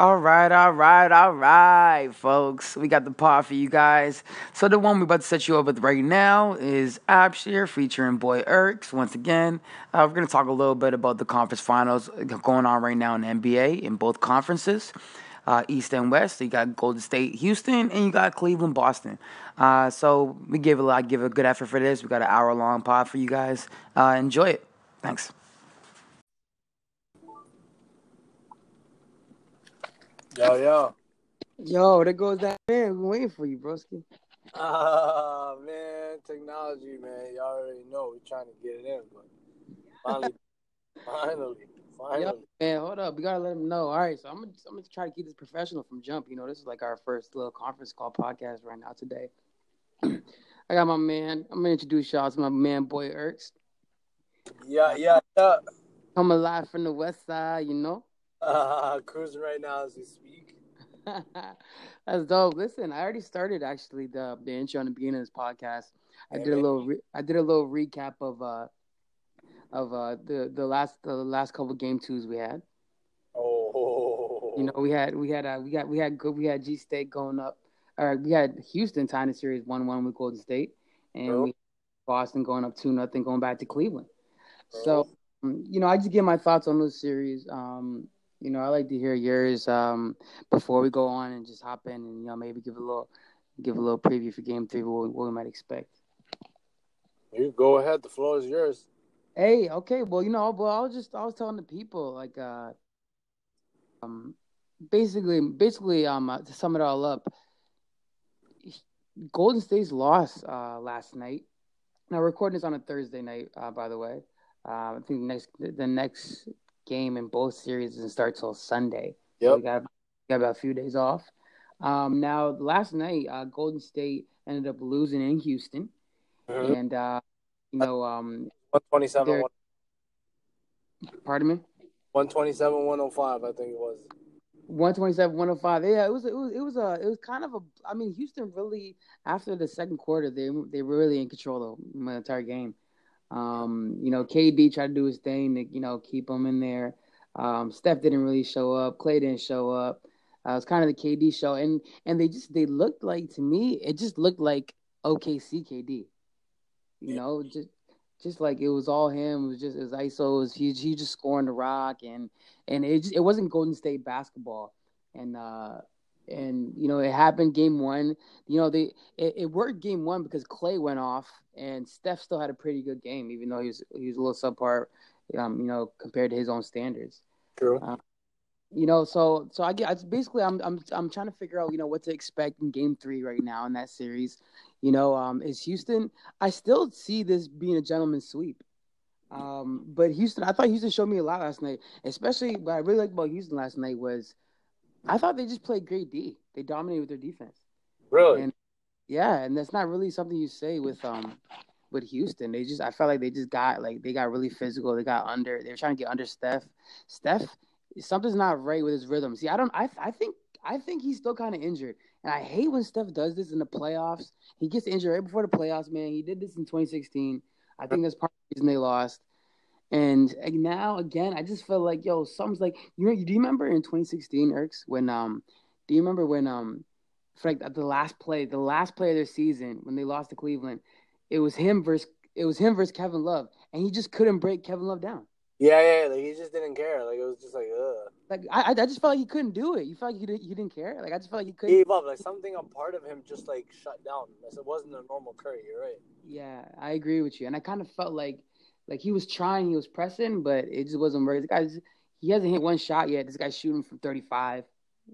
All right, all right, all right, folks. We got the pod for you guys. So the one we're about to set you up with right now is Abshire featuring Boy Erks. Once again, uh, we're going to talk a little bit about the conference finals going on right now in NBA in both conferences, uh, East and West. So you got Golden State, Houston, and you got Cleveland, Boston. Uh, so we give a lot, give a good effort for this. We got an hour long pod for you guys. Uh, enjoy it. Thanks. Yo, yo. Yo, there goes that man. We're waiting for you, broski. Ah, man, technology, man. Y'all already know we're trying to get it in, but finally, finally, finally. Man, hold up. We gotta let him know. All right, so I'm gonna, I'm gonna try to keep this professional from jump. You know, this is like our first little conference call podcast right now today. I got my man. I'm gonna introduce y'all to my man, Boy Erks. Yeah, yeah, yeah. Coming live from the west side, you know. Uh, cruising right now as we speak. That's dope. Listen, I already started actually the the intro in the beginning of this podcast. I did a little re- I did a little recap of uh of uh the the last the last couple game twos we had. Oh, You know, we had we had uh we got we had good we had G State going up or we had Houston tying the series one one with Golden State and we Boston going up two nothing going back to Cleveland. So um, you know, I just give my thoughts on those series. Um, you know, I like to hear yours um, before we go on and just hop in and you know maybe give a little give a little preview for Game Three, what, we- what we might expect. you go ahead. The floor is yours. Hey, okay, well, you know, well, I was just I was telling the people like uh, um, basically, basically, um, uh, to sum it all up, Golden State's lost uh last night. Now, recording this on a Thursday night, uh, by the way. Uh, I think the next the next game in both series doesn't start till Sunday. So we got, got about a few days off. Um, now, last night, uh, Golden State ended up losing in Houston, Mhm. and uh, you know, um, 127, There- pardon me. 127, 105, I think it was. 127, 105. Yeah, it was it was it was a it was kind of a I mean Houston really after the second quarter they they were really in control of the entire game. Um, you know, KD tried to do his thing to, you know, keep him in there. Um, Steph didn't really show up, Klay didn't show up. Uh, it was kind of the KD show and and they just they looked like to me it just looked like OKC KD. You know, just just like it was all him. It was just was ISO. It was, he he just scoring the rock and and it just, it wasn't Golden State basketball, and uh, and you know it happened game one. You know they it, it worked game one because Klay went off and Steph still had a pretty good game, even though he was he was a little subpar, um, you know, compared to his own standards. True. You know, so so I get it's basically I'm I'm I'm trying to figure out you know what to expect in Game Three right now in that series. You know, um, is Houston? I still see this being a gentleman's sweep. Um, but Houston, I thought Houston showed me a lot last night. Especially what I really liked about Houston last night was I thought they just played great D. They dominated with their defense. Really? And yeah, and that's not really something you say with um with Houston. They just I felt like they just got like they got really physical. They got under. They were trying to get under Steph. Steph, something's not right with his rhythm. See, I don't. I I think I think he's still kind of injured, and I hate when Steph does this in the playoffs. He gets injured right before the playoffs. Man, he did this in 2016. I think that's part of the reason they lost. And now again, I just feel like yo, something's like you know. Do you remember in 2016, Erks, when um, do you remember when um, for like the last play, the last play of their season when they lost to Cleveland, it was him versus it was him versus Kevin Love, and he just couldn't break Kevin Love down. Yeah, yeah. Like he just didn't care. Like it was just like, ugh. Like I, I just felt like he couldn't do it. You felt like he didn't, he didn't care. Like I just felt like he couldn't. Gave up. Like something a part of him just like shut down. It wasn't a normal Curry. You're right. Yeah, I agree with you, and I kind of felt like like he was trying, he was pressing, but it just wasn't working. The guy's he hasn't hit one shot yet. This guy's shooting from 35,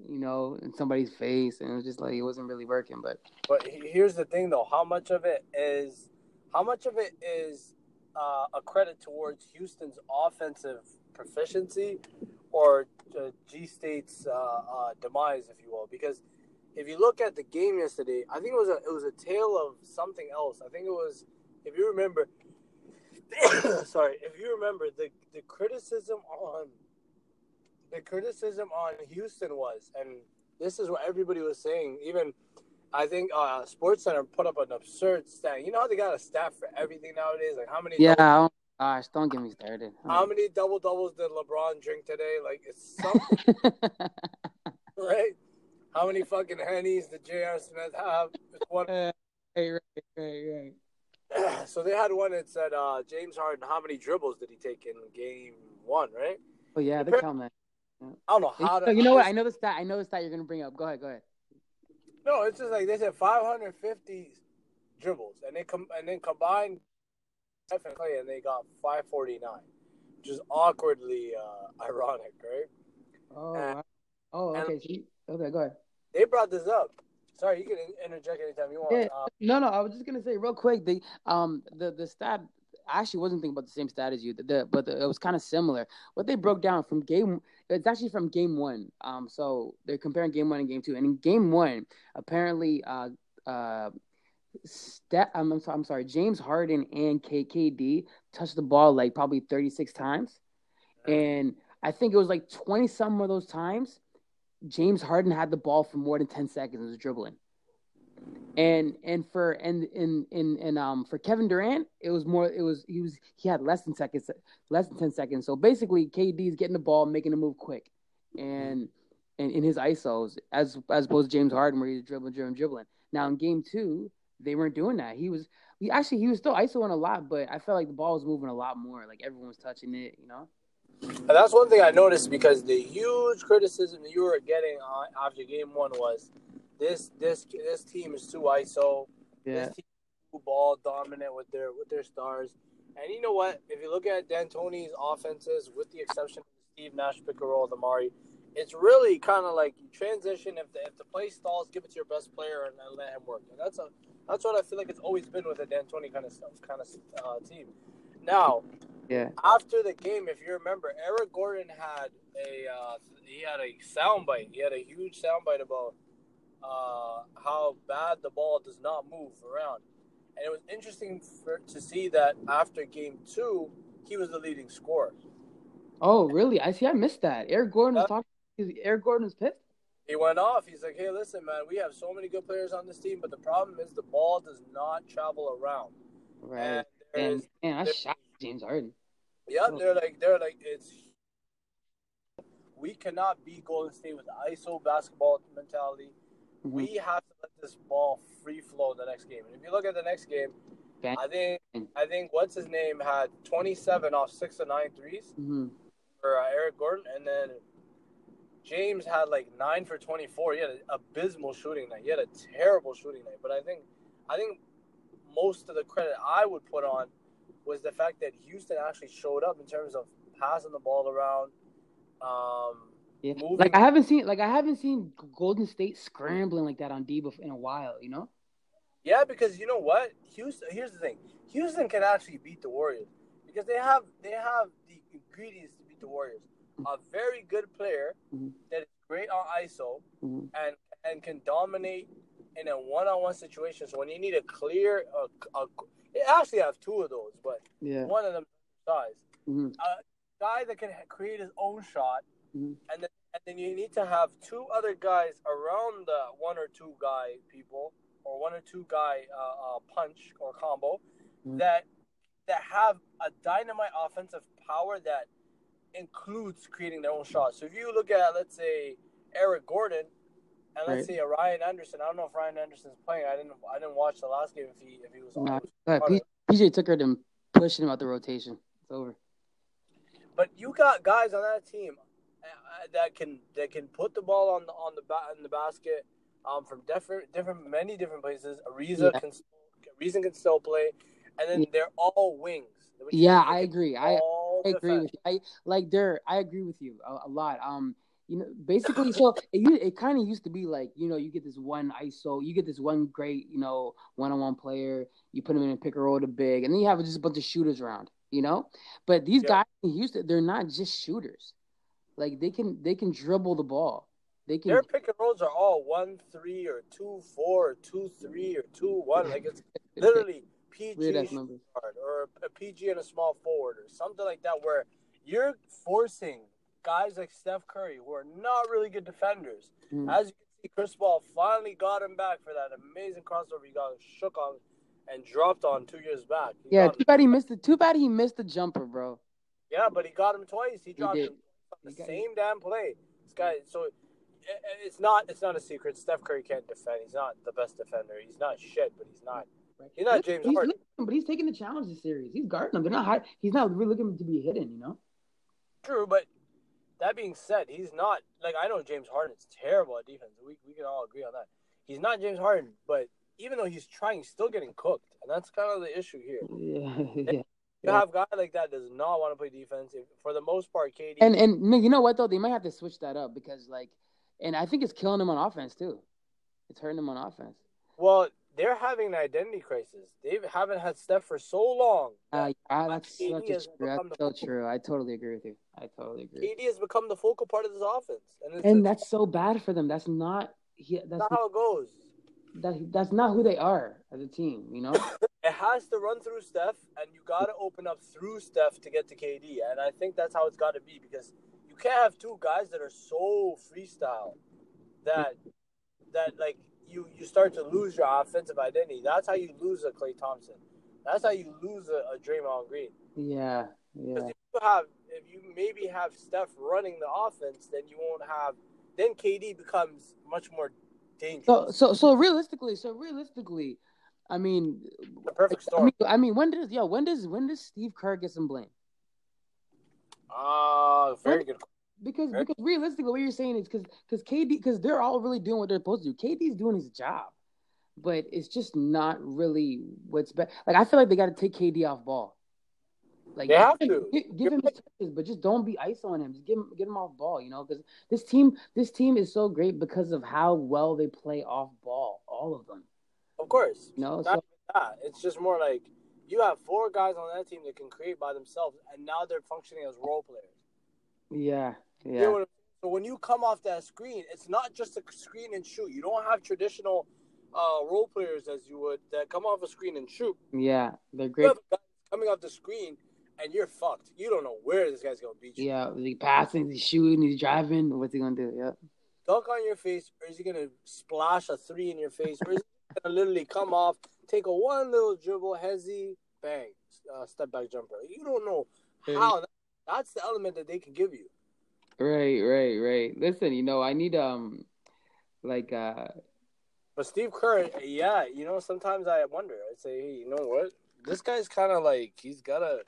you know, in somebody's face, and it was just like it wasn't really working. But But here's the thing, though. How much of it is, how much of it is uh, a credit towards Houston's offensive proficiency, or uh, G State's uh, uh, demise, if you will? Because if you look at the game yesterday, I think it was a it was a tale of something else. I think it was, if you remember, sorry, if you remember the the criticism on the criticism on Houston was, and this is what everybody was saying, even. I think uh, SportsCenter put up an absurd stat. You know how they got a stat for everything nowadays? Like how many? yeah, double- gosh, don't get me started. how many double doubles did LeBron drink today? Like it's something. Right? How many fucking hennies did J.R. Smith have? One. Uh, right, right, right, right. so they had one that said uh, James Harden. How many dribbles did he take in game one? Right. Oh yeah, they count that. I don't know how to. you know what? I know the stat. I know the stat you're gonna bring up. Go ahead. Go ahead. No, it's just like they said 550 dribbles, and they come and then combined Steph and Klay, and they got 549, which is awkwardly uh, ironic, right? Oh. Uh, oh. Okay. You, okay. Go ahead. They brought this up. Sorry, you can interject anytime you want. Yeah. Uh, No, no. I was just gonna say real quick. The um the the stat. I actually wasn't thinking about the same stat as you. The, the but the, it was kind of similar. What they broke down from game. It's actually from game one. Um. So they're comparing game one and game two. And in game one, apparently, uh, uh, Steph. I'm, I'm sorry. I'm sorry. James Harden and KKD touched the ball like probably 36 times, and I think it was like 20 some of those times. James Harden had the ball for more than 10 seconds and was dribbling. And and for and in in and um for Kevin Durant, it was more it was he was he had less than seconds less than 10 seconds. So basically KD is getting the ball, making a move quick. And and in his ISOs, as as opposed to James Harden where he's dribbling, dribbling, dribbling. Now in game two, they weren't doing that. He was he actually he was still ISOing a lot, but I felt like the ball was moving a lot more. Like everyone was touching it, you know? And that's one thing I noticed because the huge criticism that you were getting on, after game one was this this this team is too ISO. Yeah. This team is too ball dominant with their with their stars. And you know what? If you look at D'Antoni's offenses, with the exception of Steve Nash pick and roll, Amar'e, it's really kind of like you transition. If the if the play stalls, give it to your best player and, and let him work. And that's a that's what I feel like it's always been with a D'Antoni kind of stuff, kind of uh, team. Now, Yeah. after the game, if you remember, Eric Gordon had a uh, he had a soundbite. He had a huge soundbite about uh, how bad the ball does not move around, and it was interesting for, to see that after game two, he was the leading scorer. Oh, really? I see. I missed that. Eric Gordon was talking. Eric Gordon was pissed. He went off. He's like, "Hey, listen, man, we have so many good players on this team, but the problem is the ball does not travel around." Right. And And man, I shot James Harden. yeah, they're like, they're like, it's. We cannot beat Golden State with ISO basketball mentality. Mhm. we have to let this ball free flow the next game. And if you look at the next game, Bang. I think I think what's his name had 27 off six of nine threes Mhm. for uh, Eric Gordon, and then James had like nine for 24. He had an abysmal shooting night. He had a terrible shooting night. But I think I think most of the credit I would put on was the fact that Houston actually showed up in terms of passing the ball around. Um, Yeah. Like I haven't seen like I haven't seen Golden State scrambling like that on D in a while. You know. Yeah, because you know what, Houston. Here's the thing: Houston can actually beat the Warriors because they have they have the ingredients to beat the Warriors. A very good player Mhm. that is great on ISO Mhm. and and can dominate in a one-on-one situation. So when you need a clear, a, a, they actually have two of those, but Yeah. one of them size Mhm. a guy that can create his own shot, Mhm. and then and then you need to have two other guys around the one or two guy people or one or two guy uh, uh, punch or combo Mhm. that that have a dynamite offensive power that includes creating their own shots. So if you look at let's say Eric Gordon. And let's Right. say a Ryan Anderson. I don't know if Ryan Anderson's playing. I didn't. I didn't watch the last game if he if he was. Nah, on. Go ahead. P- PJ Tucker to pushing him out the rotation. It's over. But you got guys on that team uh, that can that can put the ball on the on the ba- in the basket um, from different different many different places. Ariza Yeah. can Ariza can still play, and then Yeah. they're all wings. Yeah, I agree. I I agree with you. I like there. I agree with you a, a lot. Um, you know, basically, so it it kind of used to be like you know you get this one ISO, you get this one great you know one on one player, you put him in a pick and roll to big, and then you have just a bunch of shooters around. You know, but these Yeah. guys in Houston, they're not just shooters. Like they can they can dribble the ball. They can. Their pick and rolls are all one three or two four or two three or two one. Like it's literally PG Weird ass numbers. or a PG and a small forward or something like that, where you're forcing guys like Steph Curry who are not really good defenders. Mhm. As you can see, Chris Paul finally got him back for that amazing crossover he got shook on and dropped on two years back. He Yeah, too bad he missed it. Too bad he missed the jumper, bro. yeah, but he got him twice. He dropped did. him on the He got- same damn play. This guy, so it's not it's not a secret. Steph Curry can't defend. He's not the best defender. He's not shit, but he's not. He's not James he's, Harden. But he's taking the challenge this series. He's guarding them. They're not high. He's not really looking to be hidden. You know. True, but that being said, he's not like I know James Harden's terrible at defense. We we can all agree on that. He's not James Harden, but even though he's trying, he's still getting cooked, and that's kind of the issue here. Yeah, yeah. You have a guy like that does not want to play defense. For the most part, KD And and you know what though, they might have to switch that up because like, and I think it's killing him on offense too. It's hurting him on offense. Well, they're having an identity crisis. They haven't had Steph for so long. Uh, yeah, that's KD such a true. That's so true. I totally agree with you. I totally agree. KD has become the focal part of this offense, and, it's And it's that's so bad for them. That's not. He, that's not how it goes. that, that's not who they are as a team. You know. It has to run through Steph, and you got to open up through Steph to get to KD. And I think that's how it's got to be because you can't have two guys that are so freestyle that that like you you start to lose your offensive identity. That's how you lose a Klay Thompson. That's how you lose a, a Draymond Green. yeah. Yeah. If you have if you maybe have Steph running the offense, then you won't have then KD becomes much more dangerous. So so so realistically, so realistically, I mean, the perfect I mean, I mean, when does yo when does when does Steve Kerr get some blame? Ah, very good. Because Right. because realistically, what you're saying is because because KD because they're all really doing what they're supposed to do. KD's doing his job, but it's just not really what's best. Like I feel like they got to take KD off ball. Like They have to. give, give him his touches, but just don't be ice on him. Just give him get him off ball, you know. Because this team this team is so great because of how well they play off ball, all of them. Of course. You know, Not so. It's just more like you have four guys on that team that can create by themselves, and now they're functioning as role players. yeah, You know yeah, what I'm- so when you come off that screen, it's not just a screen and shoot. You don't have traditional uh, role players as you would that come off a screen and shoot. yeah. They're You great. have a guy coming off the screen, and you're fucked. You don't know where this guy's gonna beat you. Yeah, he's passing, he's shooting, he's driving. What's he gonna do? Yeah. Dunk on your face, or is he gonna splash a three in your face, or is he gonna literally come off, take a one little dribble, hezzy, bang, uh, step back jumper? You don't know how. That's the element that they can give you. Right, right, right. Listen, you know, I need um, like uh, But Steve Kerr, yeah, you know, sometimes I wonder. I say, hey, you know what? This guy's kind of like he's gotta.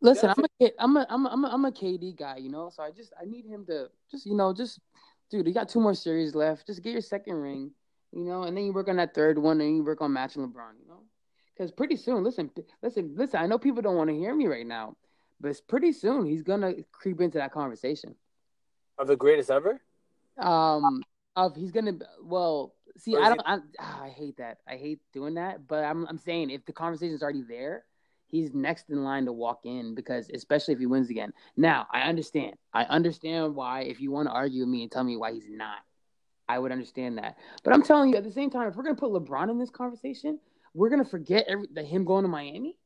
listen, Yeah. I'm a kid, I'm a I'm a, I'm a I'm a KD guy, you know. So I just I need him to just you know just dude, you got two more series left. Just get your second ring, you know, and then you work on that third one, and you work on matching LeBron, you know. Because pretty soon, listen, listen, listen. I know people don't want to hear me right now, but it's pretty soon he's gonna creep into that conversation. Of the greatest ever? Um, of he's gonna well see. I don't. I, ah, I hate that. I hate doing that. But I'm I'm saying if the conversation's already there, he's next in line to walk in because especially if he wins again. Now I understand. I understand why. If you want to argue with me and tell me why he's not, I would understand that. But I'm telling you at the same time, if we're gonna put LeBron in this conversation, we're gonna forget every, that him going to Miami.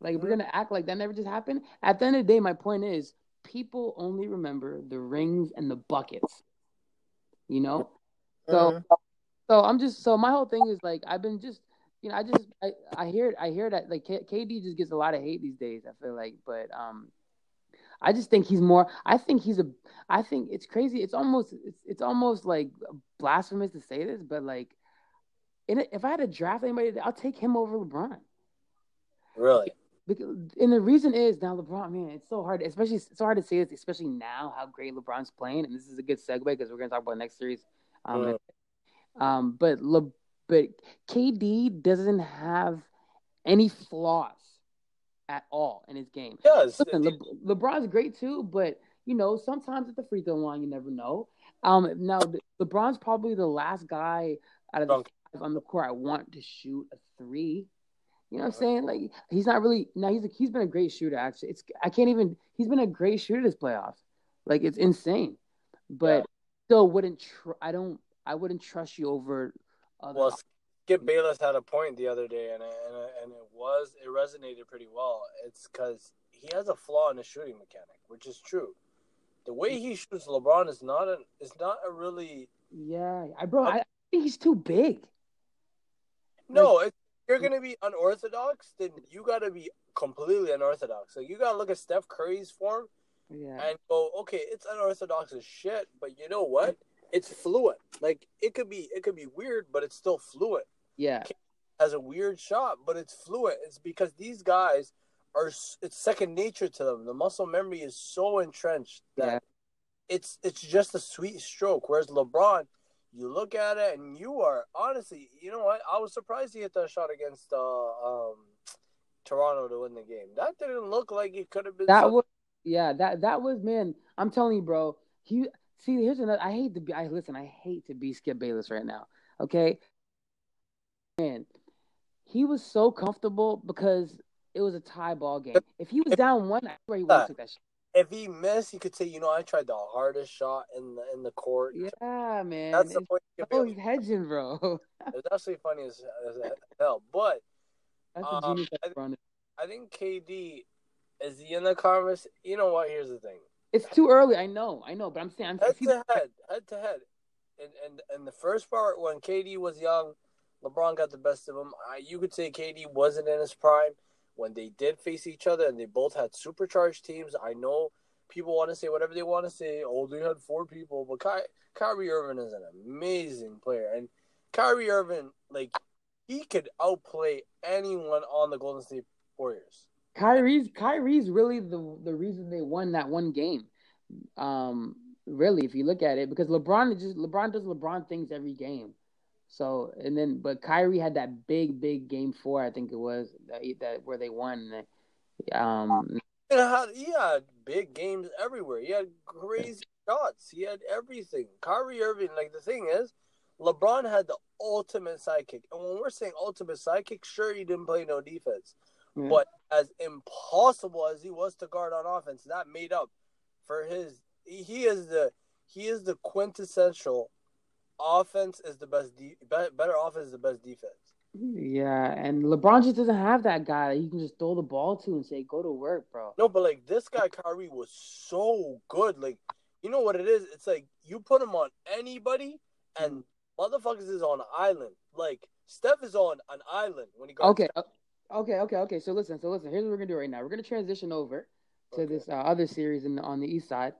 Like we're gonna act like that never just happened. At the end of the day, my point is people only remember the rings and the buckets. You know? So so I'm just so my whole thing is like I've been just you know I just I, I hear I hear that like K- KD just gets a lot of hate these days I feel like but um I just think he's more I think he's a I think it's crazy it's almost it's it's almost like blasphemous to say this but like in a, if I had to draft anybody I'll take him over LeBron really? Because, and the reason is now LeBron, man, it's so hard, especially it's so hard to say this, especially now how great LeBron's playing. And this is a good segue because we're gonna talk about next series. Um, um, but Le, but KD doesn't have any flaws at all in his game. Yes. Listen, Le, LeBron's great too, but you know sometimes at the free throw line you never know. Um, now LeBron's probably the last guy out of the five on the court I want to shoot a three. You know what I'm saying? Like he's not really now. He's a, he's been a great shooter. Actually, it's I can't even. He's been a great shooter this playoffs. Like it's insane. But Yeah. still, wouldn't tr- I don't I wouldn't trust you over. Other Well, Skip Bayless had a point the other day, and it, and and it was it resonated pretty well. It's because he has a flaw in his shooting mechanic, which is true. The way he shoots LeBron is not a is not a really yeah, I bro, I, I think he's too big. no. If you're mm. gonna be unorthodox, then you got to be completely unorthodox. So you got to look at Steph Curry's form. Yeah. and go, okay, it's unorthodox as shit, but you know what? It's fluent. Like it could be, it could be weird, but it's still fluent. Yeah. Has a weird shot, but it's fluent. It's because these guys are it's second nature to them. The muscle memory is so entrenched that Yeah. it's it's just a sweet stroke. Whereas LeBron, you look at it and you are honestly, you know what? I was surprised he hit that shot against uh, um, Toronto to win the game. That didn't look like it could have been. That something- was yeah, that that was man. I'm telling you, bro. He see here's another. I hate to be. I listen. I hate to be Skip Bayless right now. Okay, man, he was so comfortable because it was a tie ball game. If he was down one, I swear he would have took that shot. If he missed, he could say, you know, I tried the hardest shot in the in the court. Yeah, man. That's the It's- point. Oh, he's hedging, bro. It's actually funny as, as hell. But Um. I- run. I think KD is he in the conference. You know what? Here's the thing. It's too early. I know. I know. But I'm saying, I'm, head he, to head, head to head. And and and the first part when KD was young, LeBron got the best of him. I, you could say KD wasn't in his prime when they did face each other, and they both had supercharged teams. I know people want to say whatever they want to say. Oh, they had four people, but Ky- Kyrie Irving is an amazing player, and Kyrie Irving, like he could outplay anyone on the Golden State Warriors. Kyrie's Kyrie's really the the reason they won that one game. Um, really, if you look at it, because LeBron just LeBron does LeBron things every game. So and then, but Kyrie had that big, big game four, I think it was that, that where they won. Um, He had, he had big games everywhere. He had crazy shots. He had everything. Kyrie Irving, like the thing is, LeBron had the ultimate sidekick. And when we're saying ultimate sidekick, sure he didn't play no defense. yeah. But as impossible as he was to guard on offense, that made up for his he is the he is the quintessential offense is the best de- better offense is the best defense. yeah, and LeBron just doesn't have that guy that you can just throw the ball to and say, "Go to work, bro." No, but like this guy Kyrie was so good. Like, you know what it is? It's like you put him on anybody, and motherfuckers is on an island. Like Steph is on an island when he goes. Okay, uh, okay, okay, okay. So listen, so listen. Here's what we're gonna do right now. We're gonna transition over to Okay. this uh, other series in the, on the east side,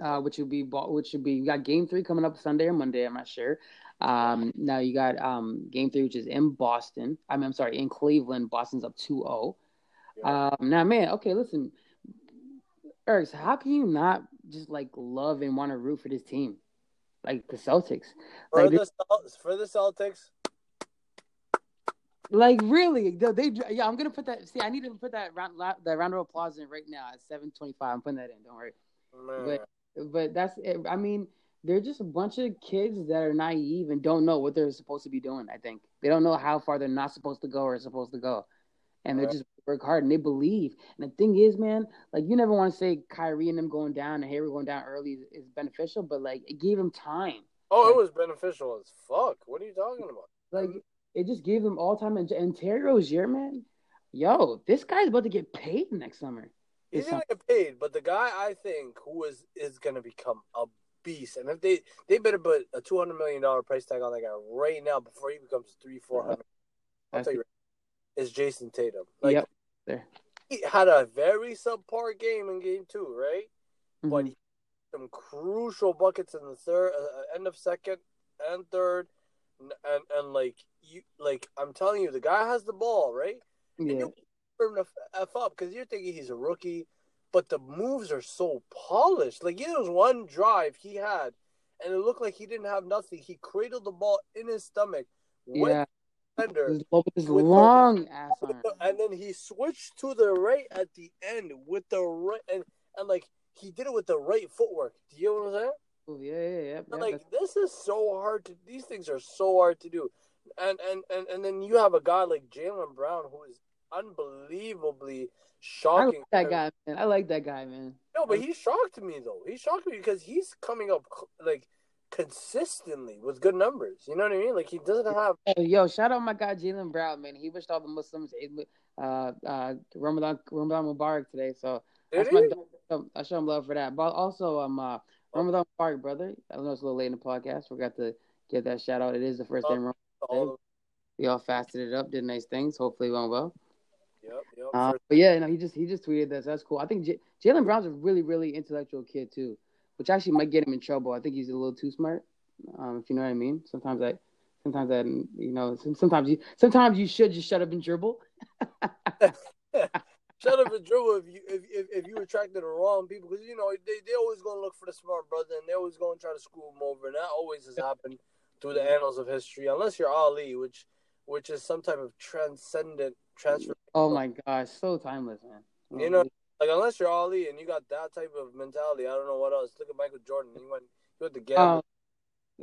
uh, which will be ball- which will be you got game three coming up Sunday or Monday. I'm not sure. Um, now you got um, game three, which is in Boston. I mean, I'm sorry, in Cleveland. Boston's up 2-0. Yeah. Um, now, man, okay, listen, Eric, how can you not just like love and want to root for this team, like the Celtics? for like the Cel- for the Celtics, Like really, they, they yeah. I'm gonna put that. See, I need to put that round that round of applause in right now at 7:25. I'm putting that in. Don't worry. man, But that's. It. I mean, they're just a bunch of kids that are naive and don't know what they're supposed to be doing. I think they don't know how far they're not supposed to go or supposed to go, and they Right. just work hard and they believe. And the thing is, man, like you never want to say Kyrie and them going down and Harry going down early is, is beneficial, but like it gave them time. oh, it was beneficial as fuck. What are you talking about? Like it just gave them all time. And, and Terry Rozier, man, yo, this guy's about to get paid next summer. He's gonna get paid, but the guy I think who is is gonna become a beast, and if they they better put a two hundred million dollar price tag on that guy right now before he becomes three four hundred. I'll tell you, is Jayson Tatum. Like yep. There. he had a very subpar game in game two, right? But Mhm. he some crucial buckets in the third, uh, end of second and third, and, and and like you, like I'm telling you, the guy has the ball, right? And yeah. you for him to f up because you're thinking he's a rookie, but the moves are so polished. Like there was one drive he had, and it looked like he didn't have nothing. He cradled the ball in his stomach, Yeah. defender, His, With the- long ass and then he switched to the right at the end with the right, and and like he did it with the right footwork. Do you know what I'm saying? Oh, yeah, yeah, yeah. Yeah, like this is so hard to. These things are so hard to do, and and and and then you have a guy like Jaylen Brown who is unbelievably I shocking. like that guy, man. I like that guy, man. No, but he shocked me though. He shocked me because he's coming up like consistently with good numbers. You know what I mean? Like he doesn't have. Oh, yo, shout out my guy Jaylen Brown, man. He wished all the Muslims uh uh Ramadan Ramadan Mubarak today, so that's my. I show him love for that. But also, um, uh, Ramadan Mubarak, brother. I know it's a little late in the podcast. Forgot to give that shout out. It is the first day. Ramadan. Of- We all fasted it up, did nice things. Hopefully, it went well. Yep, yep. Uh, but yeah, no, he just he just tweeted this. That's cool. I think J- Jaylen Brown's a really really intellectual kid too, which actually might get him in trouble. I think he's a little too smart. Um, if you know what I mean. Sometimes I, sometimes I, you know, sometimes you sometimes you should just shut up and dribble. Shut up and dribble if you if, if, if you attracted the wrong people because you know they they always gonna look for the smart brother and they always gonna try to screw him over and that always has happened through the annals of history unless you're Ali which which is some type of transcendent transfer Oh my gosh, so timeless, man. Oh, You know, like unless you're Ali and you got that type of mentality I don't know what else look at Michael Jordan he went he went to gamble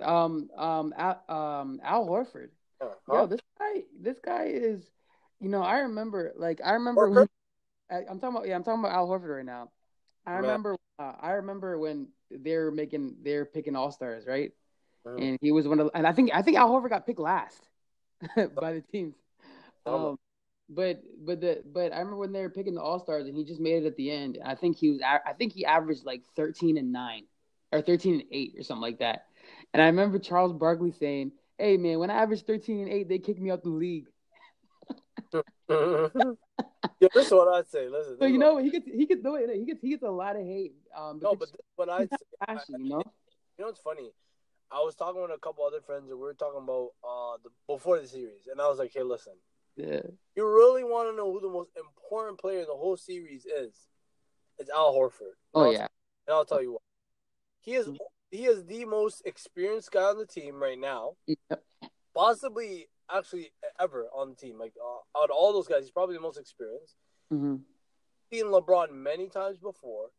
um, um, um, Al, um, Al Horford. Yeah, Yo, this guy, this guy is, you know, I remember, like, I remember when I'm talking about, yeah, I'm talking about Al Horford right now. I Man. remember, uh, I remember when they're making, they're picking all stars, right? Mhm. And he was one of, and I think, I think Al Horford got picked last by the teams. Um, but, but the, but I remember when they were picking the all stars, and he just made it at the end. I think he was, I think he averaged like 13 and nine, or 13 and eight, or something like that. And I remember Charles Barkley saying, "Hey man, when I averaged 13 and 8, they kicked me out the league." yeah, this is what I'd say. Listen, So you know he gets he gets no, he gets he gets a lot of hate. Um, no, but what I'd say. not flashy, you know. You know what's funny? I was talking with a couple other friends and we were talking about uh the before the series, and I was like, "Hey, listen, Yeah. you really want to know who the most important player in the whole series is? It's Al Horford. Oh I'll- yeah. and I'll tell you what. He is he is the most experienced guy on the team right now, Yep. possibly actually ever on the team. Like uh, out of all those guys, he's probably the most experienced. hmm Seen LeBron many times before,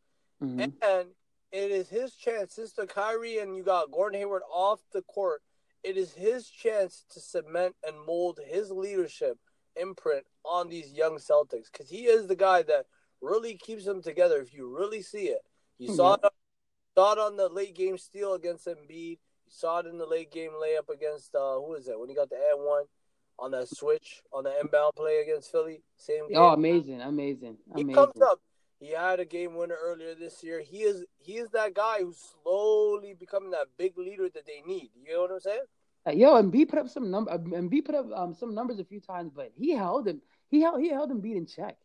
hmm and it is his chance. Since the Kyrie and you got Gordon Hayward off the court, it is his chance to cement and mold his leadership imprint on these young Celtics because he is the guy that really keeps them together. If you really see it, you saw it, saw it on the late game steal against Embiid. You saw it in the late game layup against uh, who is that when he got the and one on that switch on the inbound play against Philly. Same game. Oh, amazing, amazing, He amazing. comes up. He had a game winner earlier this year. He is he is that guy who's slowly becoming that big leader that they need. You know what I'm saying? Uh, Yo, Embiid put up some number. uh, Embiid put up um some numbers a few times, but he held him. He held he held Embiid in check.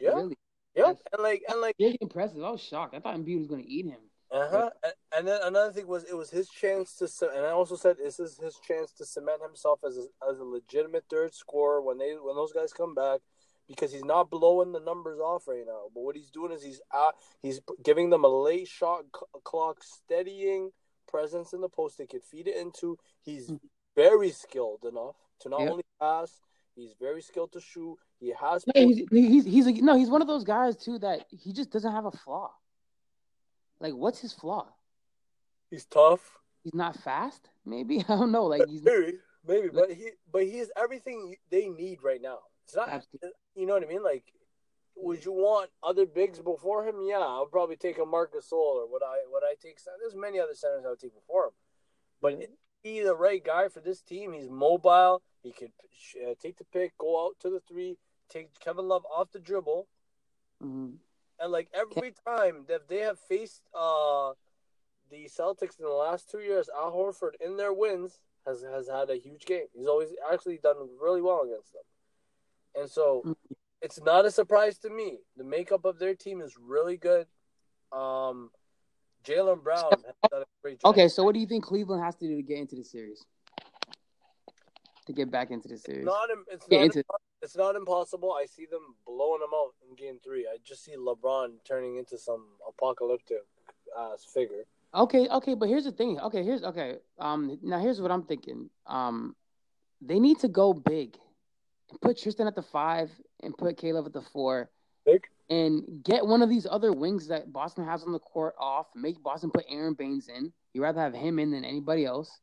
Yeah, Really, yeah. And like and like big impressive. I was shocked. I thought Embiid was going to eat him. uh huh. And, and then another thing was it was his chance to and I also said this is his chance to cement himself as a, as a legitimate third scorer when they when those guys come back. Because he's not blowing the numbers off right now, but what he's doing is he's uh, he's giving them a late shot clock, steadying presence in the post they could feed it into. He's Mhm. very skilled enough to not Yeah. only pass, he's very skilled to shoot. He has No, he's, he's he's a, no, he's one of those guys too that he just doesn't have a flaw. Like, what's his flaw? he's tough. He's not fast. Maybe I don't know. Like he's Maybe, maybe, but he but he has everything they need right now. It's not Absolutely. you know what I mean? Like would you want other bigs before him? Yeah, I'll probably take a Marc Gasol or would I would I take there's many other centers I would take before him. But Yeah. he's the right guy for this team. He's mobile. He could uh, take the pick, go out to the three, take Kevin Love off the dribble, Mhm. and like every time that they have faced uh the Celtics in the last two years, Al Horford in their wins has has had a huge game. He's always actually done really well against them, and so Mhm. It's not a surprise to me. The makeup of their team is really good. Um, Jaylen Brown has done a great job. Okay, so what do you think Cleveland has to do to get into the series? To get back into the series. Not it's not into it's not impossible. I see them blowing them out in Game Three. I just see LeBron turning into some apocalyptic ass figure. Okay, okay, but here's the thing. Okay, here's okay. Um, now here's what I'm thinking. Um, they need to go big, and put Tristan at the five, and put K Love at the four, Big. and get one of these other wings that Boston has on the court off. Make Boston put Aron Baynes in. You'd rather have him in than anybody else,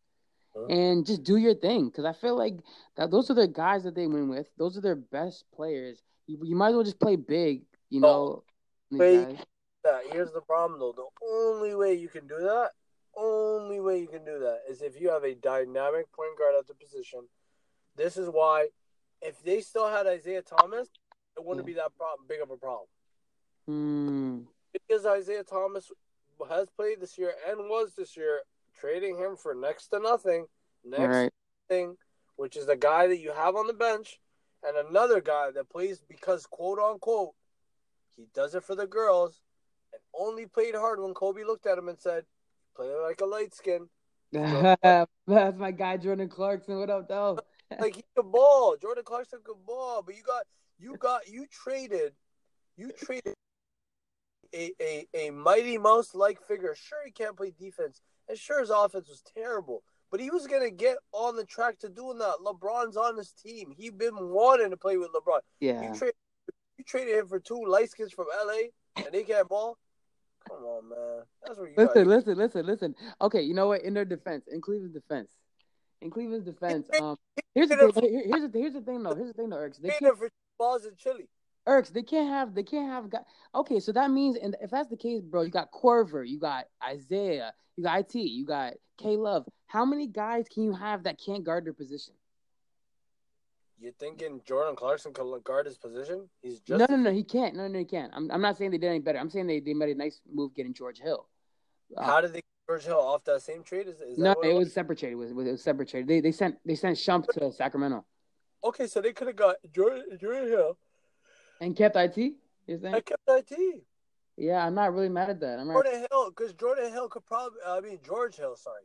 Huh. and just do your thing. Because I feel like that those are the guys that they win with. Those are their best players. You, you might as well just play big. You know, oh, guys. that. Here's the problem though. The only way you can do that, only way you can do that is if you have a dynamic point guard at the position. This is why if they still had Isaiah Thomas, it wouldn't Yeah. be that problem, big of a problem. Hmm. Because Isaiah Thomas has played this year and was this year, trading him for next to nothing, next right. thing, which is the guy that you have on the bench, and another guy that plays because quote unquote he does it for the girls and only played hard when Kobe looked at him and said, "Play like a light skin." That's my guy Jordan Clarkson. What up, though? Like he could ball. Jordan Clarkson could ball, but you got you got you traded you traded a a, a mighty mouse like figure. Sure, he can't play defense, and sure his offense was terrible. But he was gonna get on the track to doing that. LeBron's on his team. He been wanting to play with LeBron. Yeah. You, tra- you traded him for two light skins from LA and they can't ball. Come on, man. That's where you listen, listen, listen, listen. Okay, you know what? In their defense, in Cleveland's defense, in Cleveland's defense, um, here's the thing. Here's the here's the thing though. Here's the thing though, Erks. They can't, balls in Chile. Erks, they can't have they can't have guys. Okay, so that means, and if that's the case, bro, you got Korver, you got Isaiah, you got It, you got K Love. How many guys can you have that can't guard their position? You thinking Jordan Clarkson could guard his position? He's just No, no, no, he can't. No, no, he can't. I'm, I'm not saying they did any better. I'm saying they, they made a nice move getting George Hill. Uh, How did they George Hill off that same trade? Is, is that no, what it was separate trade. It was, it was separate trade. They they sent they sent Shump to Sacramento Okay, so they could have got Jordan, Jordan Hill. and kept It. You're? I kept IT. Yeah, I'm not really mad at that. I'm Jordan Hill, because Jordan Hill could probably, uh, I mean George Hill, Sorry.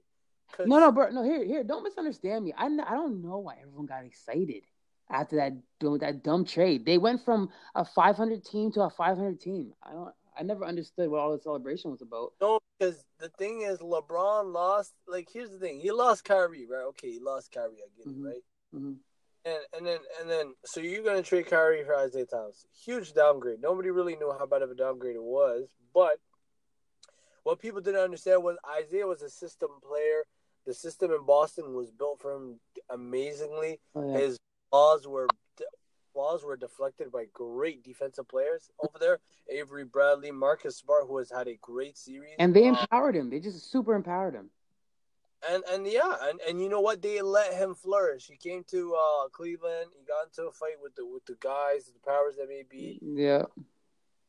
no, no, bro, no. Here, here. Don't misunderstand me. I, I don't know why everyone got excited after that that dumb trade. They went from a 500 team to a 500 team. I don't. I never understood what all the celebration was about. No, because the thing is, LeBron lost. Like, here's the thing: he lost Kyrie, right? Okay, he lost Kyrie. I get it, Mhm. right? Mhm. And and then and then, so you're gonna trade Kyrie for Isaiah Thomas? Huge downgrade. Nobody really knew how bad of a downgrade it was, but what people didn't understand was Isaiah was a system player. The system in Boston was built for him amazingly. Oh, yeah. His flaws were flaws were deflected by great defensive players over there. Avery Bradley, Marcus Smart, who has had a great series, And they Um, empowered him. They just super empowered him. and and yeah, and, and you know what? They let him flourish. He came to uh, Cleveland. He got into a fight with the with the guys, the powers that may be, Yeah.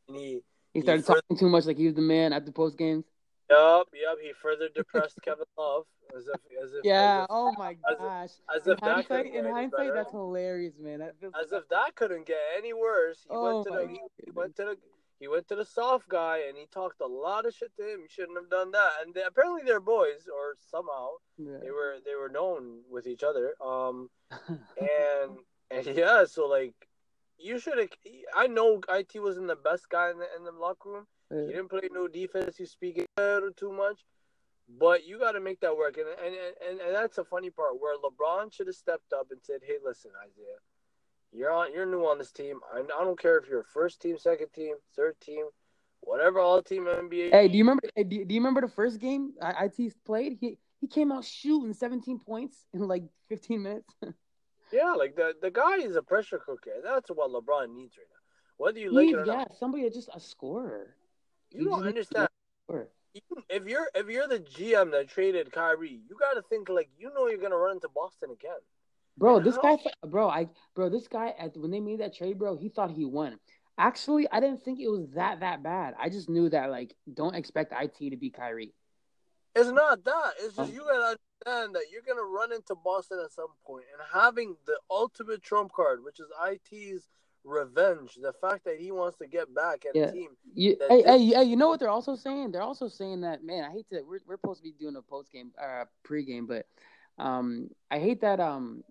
and he He started further- talking too much like he was the man at the post games. Yup yup he further depressed Kevin Love as if as if Yeah. as if, Oh my as if- gosh. as In if that hindsight, in hindsight, that's hilarious, man. That feels as if that couldn't get any worse. He Oh went to the he, went to the he went to the soft guy and he talked a lot of shit to him. He shouldn't have done that. And they, apparently they're boys or somehow Yeah. they were they were known with each other. Um and and yeah, so like you should have. I know it was in the best guy in the in the locker room. He Yeah. didn't play no defense. You speak a little too much, but you got to make that work. And, and and and that's the funny part where LeBron should have stepped up and said, "Hey, listen, Isaiah, you're on. You're new on this team. I, I don't care if you're first team, second team, third team, whatever. All team NBA. Hey, do you remember? Hey, do, do you remember the first game I- IT played? He he came out shooting 17 points in like 15 minutes. Yeah, like the the guy is a pressure cooker. That's what LeBron needs right now. Whether you like He's, it or yeah, not, somebody that's just a scorer. You don't understand. If you're if you're the GM that traded Kyrie, you got to think like you know you're gonna run into Boston again. Bro, this guy, bro, I, bro, this guy at when they made that trade, bro, he thought he won. Actually, I didn't think it was that that bad. I just knew that like, don't expect IT to be Kyrie. It's not that. It's just Oh. you gotta understand that you're gonna run into Boston at some point, and having the ultimate trump card, which is IT's revenge, the fact that he wants to get back at Yeah. a team. You, hey, hey, hey, you know what they're also saying? They're also saying that, man, I hate to. We're we're supposed to be doing a post game, uh, pre game, but um, I hate that um,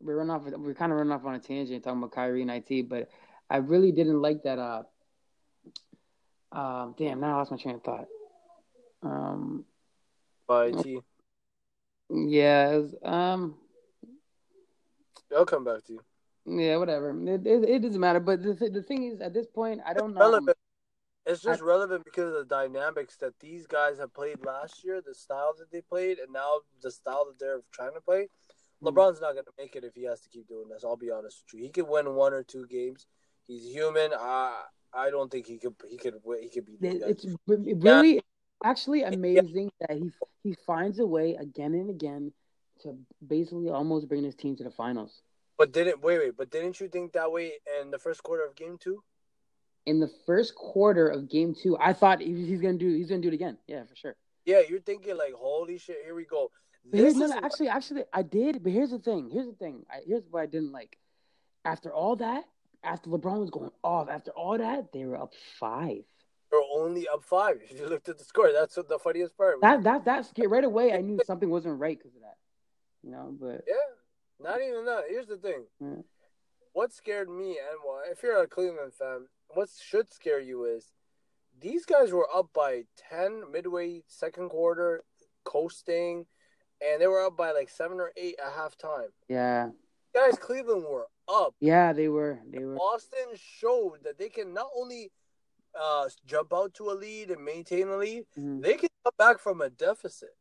we're running off. We're kind of running off on a tangent talking about Kyrie and IT, but I really didn't like that. Uh, um, damn, now I lost my train of thought. Um, By IT, yeah, was, um, I'll come back to you. Yeah, whatever. It, it, it doesn't matter. But the th- the thing is, at this point, I don't It's know. relevant. It's just relevant because of the dynamics that these guys have played last year, the style that they played, and now the style that they're trying to play. Hmm. LeBron's not going to make it if he has to keep doing this. I'll be honest with you. He could win one or two games. He's human. I I don't think he could. He could. He could beat these It- guys. It's re- really actually amazing that he he finds a way again and again to basically almost bring his team to the finals. But didn't wait, wait. But didn't you think that way in the first quarter of game two? In the first quarter of game two, I thought he- he's gonna do he's gonna do it again. Yeah, for sure. Yeah, you're thinking like, holy shit, here we go. But here's This no, actually actually I did. But here's the thing. Here's the thing. I, here's what I didn't like. after all that, after LeBron was going off, after all that, they were up five. They're only up five. If you looked at the score, that's the funniest part. That that that right away. I knew something wasn't right because of that. You know, but yeah, not even that. Here's the thing. Yeah. What scared me, and why? If you're a Cleveland fan, what should scare you is these guys were up by ten midway second quarter, coasting, and they were up by like seven or eight at halftime. yeah, Guys, Cleveland were up. yeah, they were they were. Boston showed that they can not only uh, jump out to a lead and maintain a lead, Mhm. they can come back from a deficit.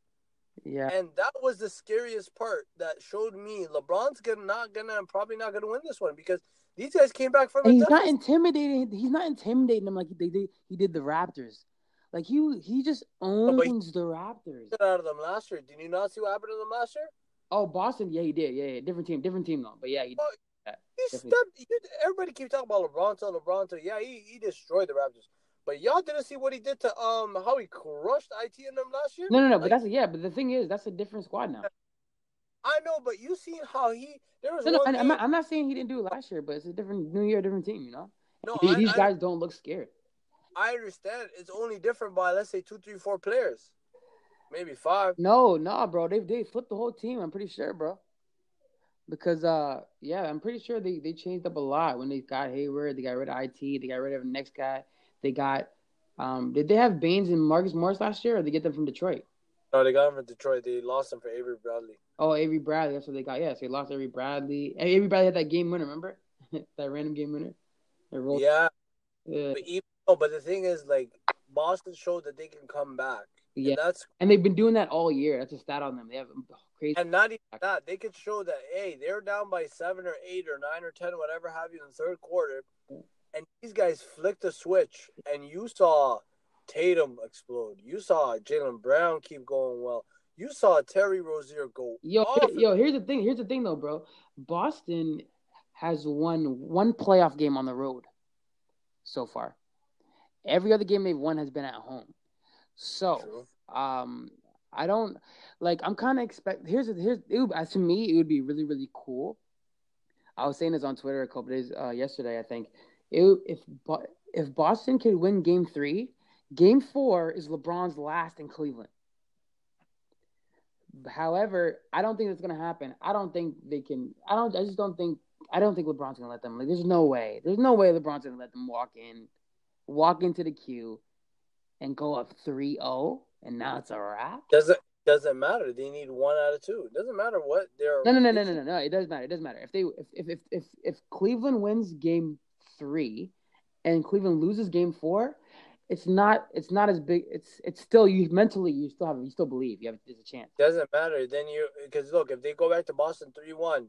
Yeah, And that was the scariest part that showed me LeBron's gonna not gonna probably not gonna win this one because these guys came back from and he's not intimidating. He's not intimidating them like they did. He did the Raptors. Like he he just Oh, owns the Raptors. out of them last year. Did you not see what happened to them last year? Oh, Boston. Yeah, he did. Yeah, yeah. Different team. Different team though. But yeah, he. Oh, He stepped. You, everybody keeps talking about LeBron to LeBron. Yeah, he, he destroyed the Raptors. But y'all didn't see what he did to um how he crushed IT in them last year. No, no, no. But Like, that's yeah. But the thing is, that's a different squad now. I know, but you seen how he there was No, no. I, I'm not. I'm not saying he didn't do it last year, but it's a different new year, different team. You know. no, These- I, These I- guys don't look scared. I understand. It's only different by let's say two, three, four players, maybe five. No, no, bro. They they flipped the whole team. I'm pretty sure, bro. Because uh, yeah, I'm pretty sure they they changed up a lot when they got Hayward. They got rid of it. They got rid of the next guy. They got um. Did they have Baynes and Marcus Morris last year, or did they get them from Detroit? No, they got them from Detroit. They lost them for Avery Bradley. Oh, Avery Bradley. That's what they got. Yeah, so they lost Avery Bradley. And Avery Bradley had that game winner. Remember that random game winner? Yeah, yeah, but even oh, but the thing is, like Boston showed that they can come back. And yeah. that's And they've been doing that all year. That's a stat on them. They have crazy. and not even that. They could show that hey, they're down by seven or eight or nine or ten, whatever have you, in the third quarter, and these guys flicked a switch, and you saw Tatum explode. You saw Jaylen Brown keep going well. You saw Terry Rozier go Yo, yo, here's the thing. Here's the thing, though, bro. Boston has won one playoff game on the road so far. Every other game they've won has been at home. So, True. um, I don't like. I'm kind of expect. Here's here's it would, to me it would be really really cool. I was saying this on Twitter a couple days uh, yesterday. I think it, if if Boston could win Game Three, Game Four is LeBron's last in Cleveland. However, I don't think that's gonna happen. I don't think they can. I don't. I just don't think. I don't think LeBron's gonna let them. Like, there's no way. There's no way LeBron's gonna let them walk in, walk into the queue, and go up 3-0, and now it's a wrap. Doesn't doesn't matter. They need one out of two. It Doesn't matter what they're. No, no, no, no, no, no, no. It doesn't matter. It doesn't matter. If they if if if if, if Cleveland wins game three, and Cleveland loses game four, it's not it's not as big. It's it's still you mentally you still have you still believe you have there's a chance. Doesn't matter. Then you because look, if they go back to Boston three one,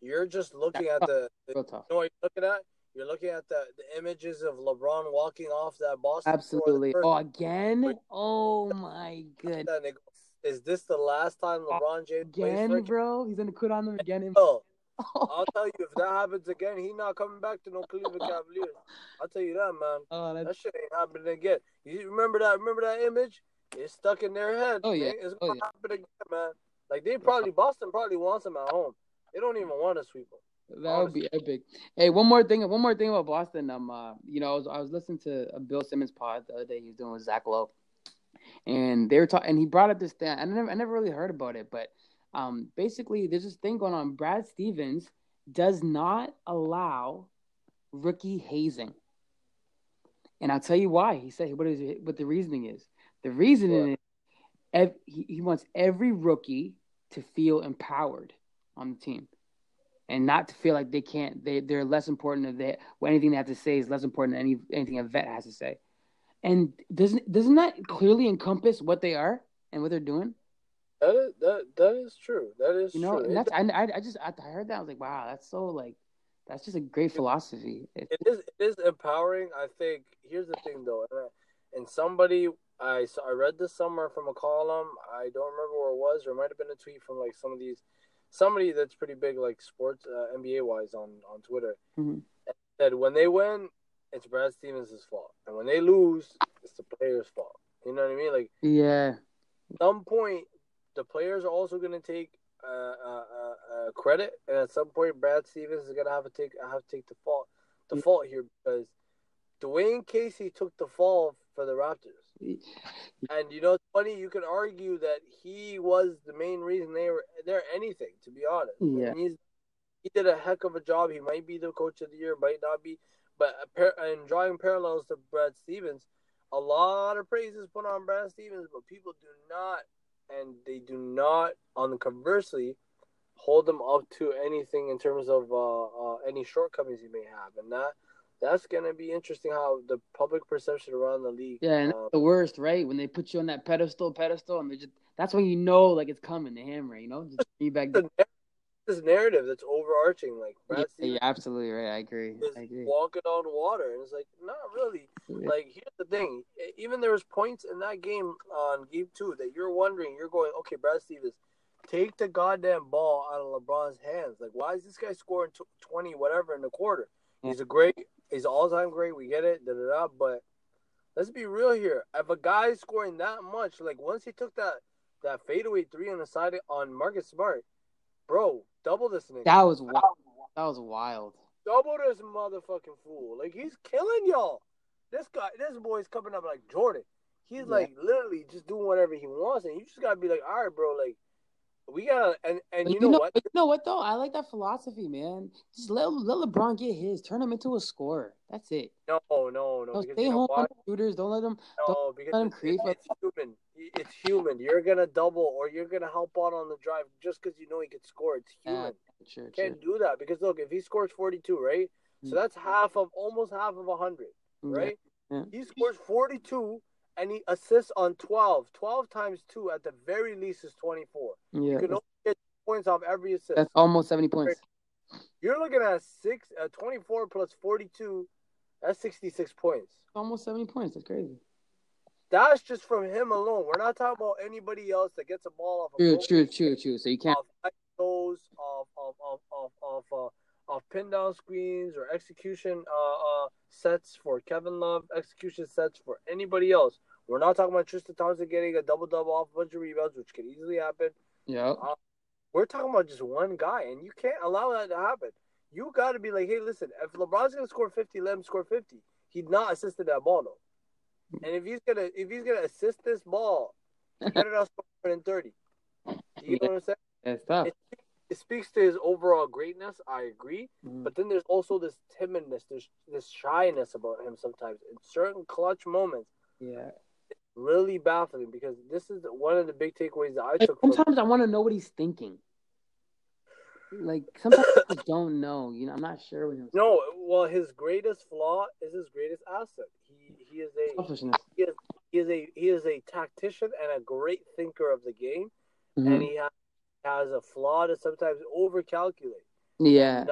you're just looking at the. the tough. you know what you're looking at? You're looking at the, the images of LeBron walking off that Boston. Absolutely. Oh, again? Oh my good. time they go, Is this the last time LeBron James plays Again, bro. He's gonna quit on them again. No, I'll tell you if that happens again, he not coming back to no Cleveland Cavaliers. I'll tell you that, man. Oh, That shit ain't happening again. You remember that? Remember that image? It's stuck in their head. Oh, yeah. man. It's Oh, gonna yeah. happen again, man. Like they probably Boston probably wants him at home. They don't even want to sweep him. That would be epic. Hey, one more thing. One more thing about Boston. Um, uh, you know, I was, I was listening to a Bill Simmons pod the other day. He was doing with Zach Lowe, and they were talking. And he brought up this thing. I never, I never really heard about it, but um, basically, there's this thing going on. Brad Stevens does not allow rookie hazing, and I'll tell you why. He said what is it, what the reasoning is. The reasoning is ev- he, he wants every rookie to feel empowered on the team and not to feel like they can't they they're less important than they well, anything they have to say is less important than any anything a vet has to say and doesn't doesn't that clearly encompass what they are and what they're doing That is that that is true. That is you know true. and that's I, I, just I heard that I was like wow that's so like that's just a great philosophy It- it is it is empowering. I think here's the thing though, and, I- and somebody I saw, I read this somewhere from a column. I don't remember where it was, or it might have been a tweet from like some of these somebody that's pretty big like sports uh, NBA wise on on Twitter. Mhm. Said when they win, it's Brad Stevens' fault, and when they lose, it's the players' fault. You know what I mean? Like yeah some point, the players are also going to take uh, uh, uh, uh, credit, and at some point, Brad Stevens is gonna have to take have to take the fault the fault here because Dwane Casey took the fall for the Raptors. And you know, it's funny. You can argue that he was the main reason they were they're anything. To be honest, Yeah. He's he did a heck of a job. He might be the coach of the year, might not be. But and drawing parallels to Brad Stevens, a lot of praise is put on Brad Stevens, but people do not, and they do not. On the conversely, hold them up to anything in terms of uh, uh, any shortcomings you may have, and that that's gonna be interesting how the public perception around the league. Yeah, and that's the worst, right? When they put you on that pedestal, pedestal, and they just that's when you know like it's coming, the hammer, you know? Just you back down. this narrative that's overarching, like Brad Yeah, absolutely right. I agree. I agree. walking on water, and it's like not really. Like here's the thing: even there was points in that game on game two that you're wondering, you're going, okay, Brad Stevens, take the goddamn ball out of LeBron's hands. Like, why is this guy scoring tw- twenty whatever in the quarter? Mm. He's a great, he's all time great. We get it, da da da. But let's be real here. If a guy's scoring that much, like once he took that that fadeaway three on the side on Marcus Smart, bro, double this nigga. That was wild. That was wild. Double this motherfucking fool. Like he's killing y'all. This guy, this boy's coming up like Jordan. He's Yeah. like literally just doing whatever he wants, and you just gotta be like, all right, bro. Like we gotta, and and But you know what? you know what though? I like that philosophy, man. Just let let LeBron get his. Turn him into a scorer. That's it. No, no, no. Because stay you know home on shooters. Don't let them. No, because let it's, create it's, it's human. It's human. You're gonna double or you're gonna help out on the drive just because you know he can score. It's human. Uh, sure, You sure. Can't do that because look, if he scores 42, right? So Mm. that's half of almost half of 100. Right? Yeah. He scores 42 and he assists on 12. 12 times 2 at the very least is 24. Yeah, You can only get points off every assist. that's almost seventy points. You're looking at six, uh, 24 plus 42. That's 66 points. Almost seventy points. That's crazy. That's just from him alone. We're not talking about anybody else that gets a ball off of True, true, true, true. So you can't. off those, off of of of of uh, of pin down screens or execution uh, uh, sets for Kevin Love, execution sets for anybody else. We're not talking about Tristan Thompson getting a double double off a bunch of rebounds, which can easily happen. Yeah. We're talking about just one guy, and you can't allow that to happen. You got to be like, hey, listen, if LeBron's gonna score fifty, let him score fifty. He's not assisted that ball though, and if he's gonna if he's gonna assist this ball, better not score more than thirty. You know what I'm saying? That's tough. It, it speaks to his overall greatness. I agree. Mhm. But then there's also this timidness, there's this shyness about him sometimes in certain clutch moments. Yeah. Really baffling because this is one of the big takeaways that I Like, took from sometimes I want to know what he's thinking. Like sometimes I don't know. You know, I'm not sure no. Well, his greatest flaw is his greatest asset. He he is a he is, he is a he is a tactician and a great thinker of the game, Mhm. and he has, has a flaw to sometimes overcalculate. Yeah.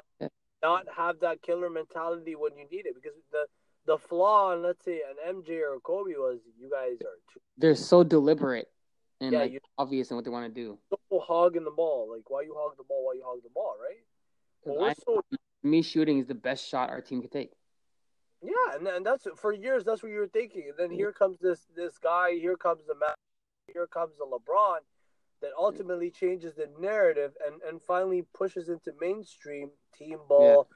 not have that killer mentality when you need it because the the flaw on let's say an MJ or a Kobe was you guys are too They're so deliberate and Yeah, like you- obvious in what they want to do. so hogging the ball like why you hog the ball why you hog the ball right well, we're I- so Me shooting is the best shot our team could take. yeah and, and that's for years that's what you were thinking and then here comes this this guy here comes the man here comes the LeBron that ultimately changes the narrative and and finally pushes into mainstream team ball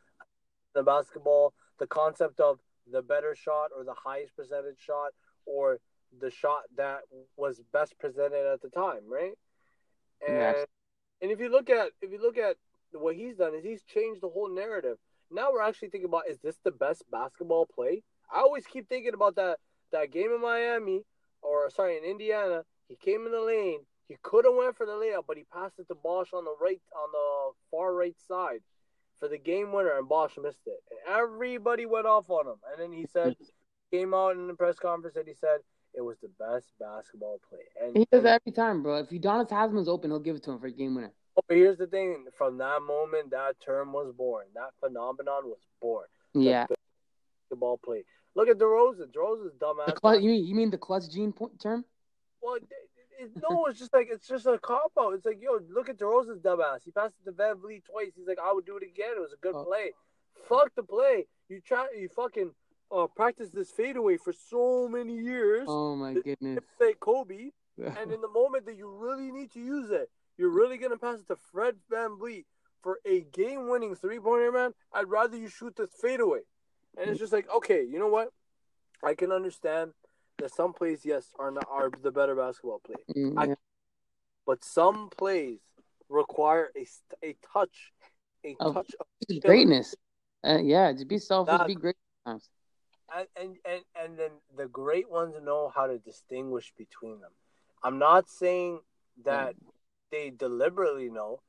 the basketball the concept of the better shot or the highest percentage shot or the shot that was best presented at the time, right? And Yes. and if you look at if you look at what he's done is he's changed the whole narrative. Now we're actually thinking about is this the best basketball play? I always keep thinking about that that game in Miami or sorry in Indiana. He came in the lane. He could have went for the layup, but he passed it to Bosh on the right on the far right side for the game winner, and Bosh missed it. And everybody went off on him. And then he said, came out in the press conference and he said it was the best basketball play. And, He does every time, bro. If Udonis Haslem's open, he'll give it to him for a game winner. Oh, but here's the thing: from that moment, that term was born. That phenomenon was born. Yeah. Basketball play. Look at DeRozan. DeRozan's dumbass. The clutch, you mean you mean the clutch gene point term? Well, it, no, it's just like it's just a cop out. It's like, yo, look at DeRozan's dumbass. He passed it to VanVleet twice. He's like, I would do it again. It was a good Oh. play. Fuck the play. You try. You fucking uh, practice this fadeaway for so many years. Oh my goodness. Say Kobe, and in the moment that you really need to use it, you're really gonna pass it to Fred VanVleet for a game-winning three-pointer, man, I'd rather you shoot the fadeaway. And it's just like, okay, you know what? I can understand that some plays, yes, are not are the better basketball play. Mm, I- but some plays require a a touch, a Of- touch of greatness. Uh, yeah, just be selfish, be great. sometimes. and, and and and then the great ones know how to distinguish between them. I'm not saying that they deliberately know,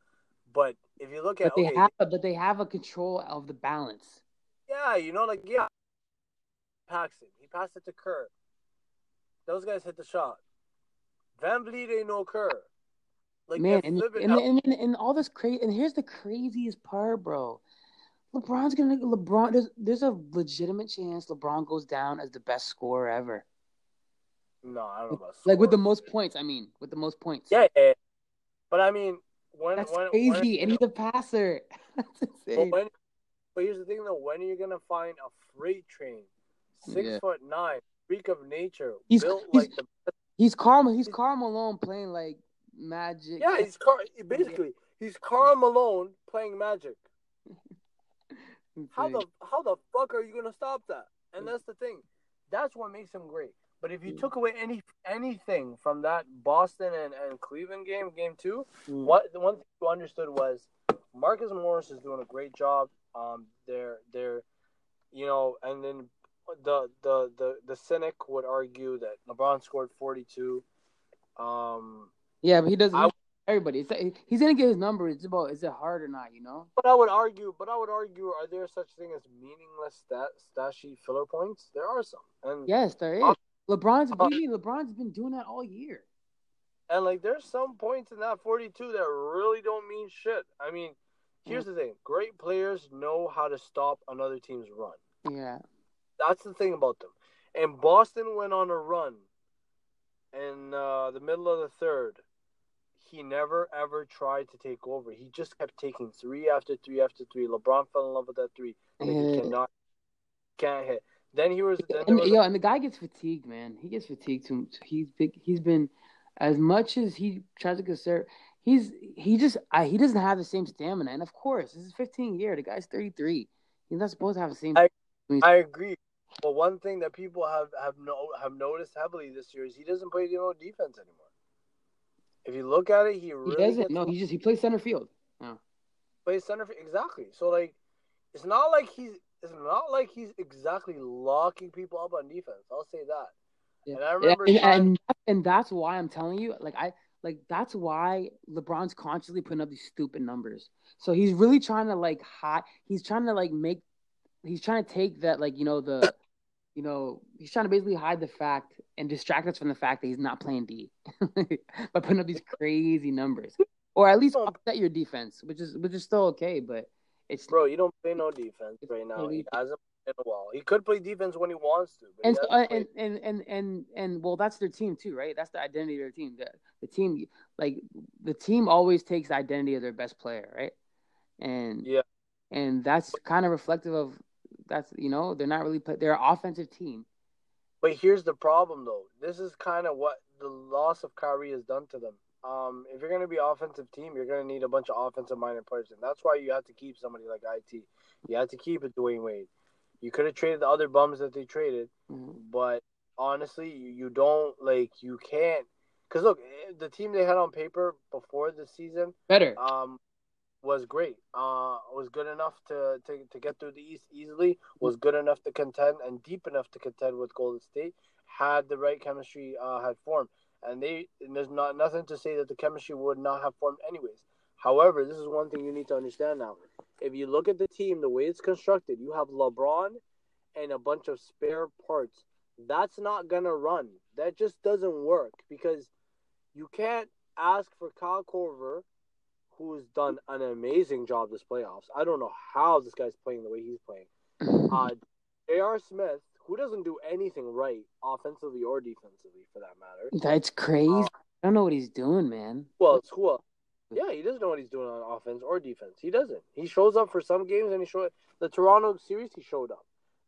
but if you look at But they okay, have, but they have a control of the balance. yeah, you know, like yeah, Paxson, he passed it to Kerr. Those guys hit the shot. VanVleet ain't no Kerr. Like Man, and and, and, and, and all this crazy. And here's the craziest part, bro. LeBron's gonna LeBron. There's there's a legitimate chance LeBron goes down as the best scorer ever. no, I don't know about Like with the most points. I mean, with the most points. Yeah, yeah. but I mean, when that's when crazy. when, and he's a passer. That's But when, but here's the thing though: when are you gonna find a freight train, six Yeah. foot nine, freak of nature, He's- built he's- like the He's Carl. He's Karl Malone playing like magic. yeah, he's basically he's Karl Malone playing Magic. How the how the fuck are you gonna stop that? And that's the thing. That's what makes him great. But if you Mm. took away any anything from that Boston and, and Cleveland game, game two, Mm. what the one thing you understood was Marcus Morris is doing a great job. Um, they're they're, you know, and then the the the the cynic would argue that LeBron scored forty two. Um, Yeah, but he doesn't. I- everybody, it's he's gonna get his number. It's about is it hard or not? You know. but I would argue, but I would argue, are there such thing as meaningless stat stat sheet filler points? There are some, and Yes, there is. Uh, LeBron's. uh, what do you mean? LeBron's been doing that all year. And like, there's some points in that 42 that really don't mean shit. I mean, here's the thing: great players know how to stop another team's run. Yeah. That's the thing about them. And Boston went on a run in uh, the middle of the third. He never ever tried to take over. He just kept taking three after three after three. LeBron fell in love with that three. Like, he cannot, can't hit. Then he was. Then And, was yo, and the guy gets fatigued, man. He gets fatigued too. He's big. He's been as much as he tries to conserve. He's he just I, he doesn't have the same stamina. And of course, this is 15 year. The guy's 33. He's not supposed to have the same. I- I agree. But one thing that people have have no have noticed heavily this year is he doesn't play no defense anymore. If you look at it, he he really doesn't. No, he just he plays center field. No. Plays center field. exactly. So like, it's not like he's it's not like he's exactly locking people up on defense. I'll say that. Yeah. And I remember and, times- and and that's why I'm telling you, like I like that's why LeBron's constantly putting up these stupid numbers. So he's really trying to like hot. He's trying to like make. He's trying to take that like you know the, you know he's trying to basically hide the fact and distract us from the fact that he's not playing D by putting up these crazy numbers, or at least upset your defense, which is which is still okay, but it's bro, you don't play no defense right now. He hasn't in a while. He could play defense when he wants to, and, he so, uh, hasn't and, and and and and well, that's their team too, right? That's the identity of their team. The, the team, like the team, always takes the identity of their best player, right? And Yeah. and that's kind of reflective of that's you know they're not really play, they're an offensive team. But here's the problem, though. This is kind of what the loss of Kyrie has done to them. Um, if you're going to be offensive team, you're going to need a bunch of offensive minded players, and that's why you have to keep somebody like it. You have to keep it Dwyane Wade. You could have traded the other bums that they traded, Mhm. but honestly, you, you don't like you can't because look, eh, the team they had on paper before the season Better, um, was great. Uh, was good enough to, to to get through the East easily. Was good enough to contend and deep enough to contend with Golden State. Had the right chemistry uh, had formed, and they and there's not nothing to say that the chemistry would not have formed anyways. However, this is one thing you need to understand now. If you look at the team, the way it's constructed, you have LeBron and a bunch of spare parts. That's not gonna run. That just doesn't work because you can't ask for Kyle Korver who's done an amazing job this playoffs. I don't know how this guy's playing the way he's playing. Uh, J.R. Smith, who doesn't do anything right offensively or defensively for that matter. that's crazy. I don't know what he's doing, man. Well? Who else? Yeah, he doesn't know what he's doing on offense or defense. He doesn't. He shows up for some games and he showed the Toronto series. He showed up.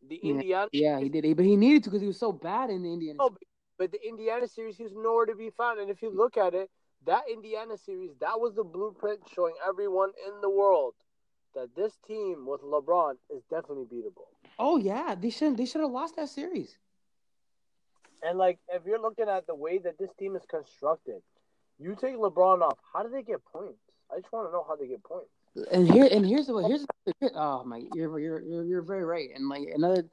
The Yeah, Indiana, Yeah, he did, but he needed to because he was so bad in the Indiana. Oh, but the Indiana series, he's nowhere to be found. And if you look at it, that Indiana series, that was the blueprint showing everyone in the world that this team with LeBron is definitely beatable. Oh yeah, they should they should have lost that series. And like, if you're looking at the way that this team is constructed, you take LeBron off. How do they get points? I just want to know how they get points. And here and here's the here's the, oh my you're you're you're you're very right. And like another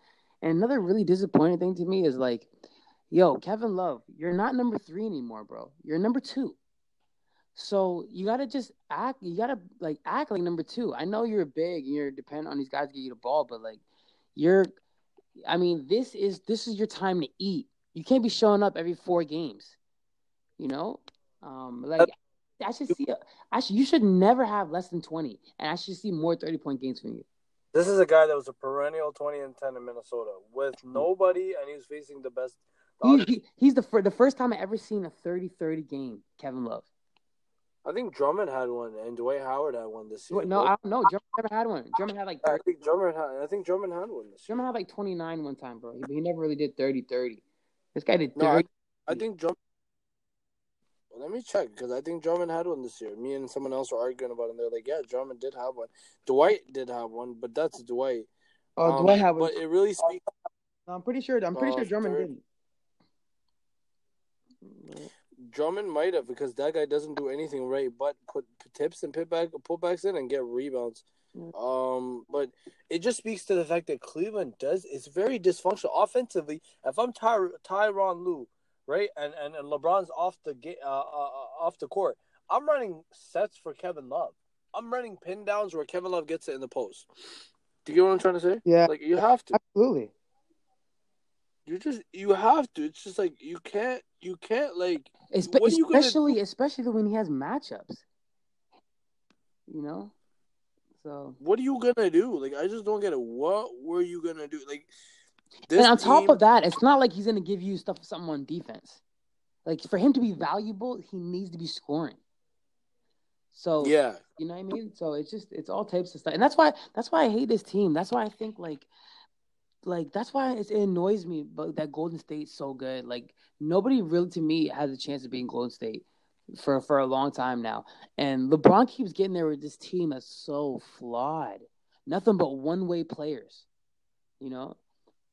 and another really disappointing thing to me is like, yo, Kevin Love, you're not number three anymore, bro. You're number two. So you gotta just act. You gotta like act like number two. I know you're big and you're dependent on these guys to get you the ball, but like you're. I mean, this is this is your time to eat. You can't be showing up every four games. You know, um, like I should see. I should. You should never have less than twenty, and I should see more thirty point games from you. This is a guy that was a perennial twenty and ten in Minnesota with nobody, and he was facing the best. He, he, he's the the first time I ever seen a 30-30 game. Kevin Love. I think Drummond had one, and Dwight Howard had one this year. No, I don't know. Drummond never had one. Drummond had like 30. I think Drummond had. I think Drummond had one this year. Drummond had like 29 one time, bro. But he never really did 30-30. This guy did 30. No, I, I think Drummond. Well, let me check because I think Drummond had one this year. Me and someone else were arguing about it. and They're like, "Yeah, Drummond did have one. Dwight did have one, but that's Dwight." Oh, um, Dwight had one. But it really speaks. I'm pretty sure. I'm pretty uh, sure Drummond didn't. Drummond might have because that guy doesn't do anything right but put tips and pit putback putbacks in and get rebounds. Um, but it just speaks to the fact that Cleveland does it's very dysfunctional offensively. If I'm Ty- Tyronn Lue, right, and, and and LeBron's off the ga- uh, uh, uh, off the court, I'm running sets for Kevin Love. I'm running pin downs where Kevin Love gets it in the post. Do you get what I'm trying to say? Yeah, like you have to absolutely. You just you have to. It's just like you can't you can't like Espe- especially especially when he has matchups. You know? So what are you gonna do? Like I just don't get it. What were you gonna do? Like And on team... top of that, it's not like he's gonna give you stuff something on defense. Like for him to be valuable, he needs to be scoring. So yeah, you know what I mean. So it's just it's all types of stuff, and that's why that's why I hate this team. That's why I think like like that's why it annoys me but that Golden State's so good. Like nobody really to me has a chance of being Golden State for for a long time now. And LeBron keeps getting there with this team that's so flawed. Nothing but one way players. You know?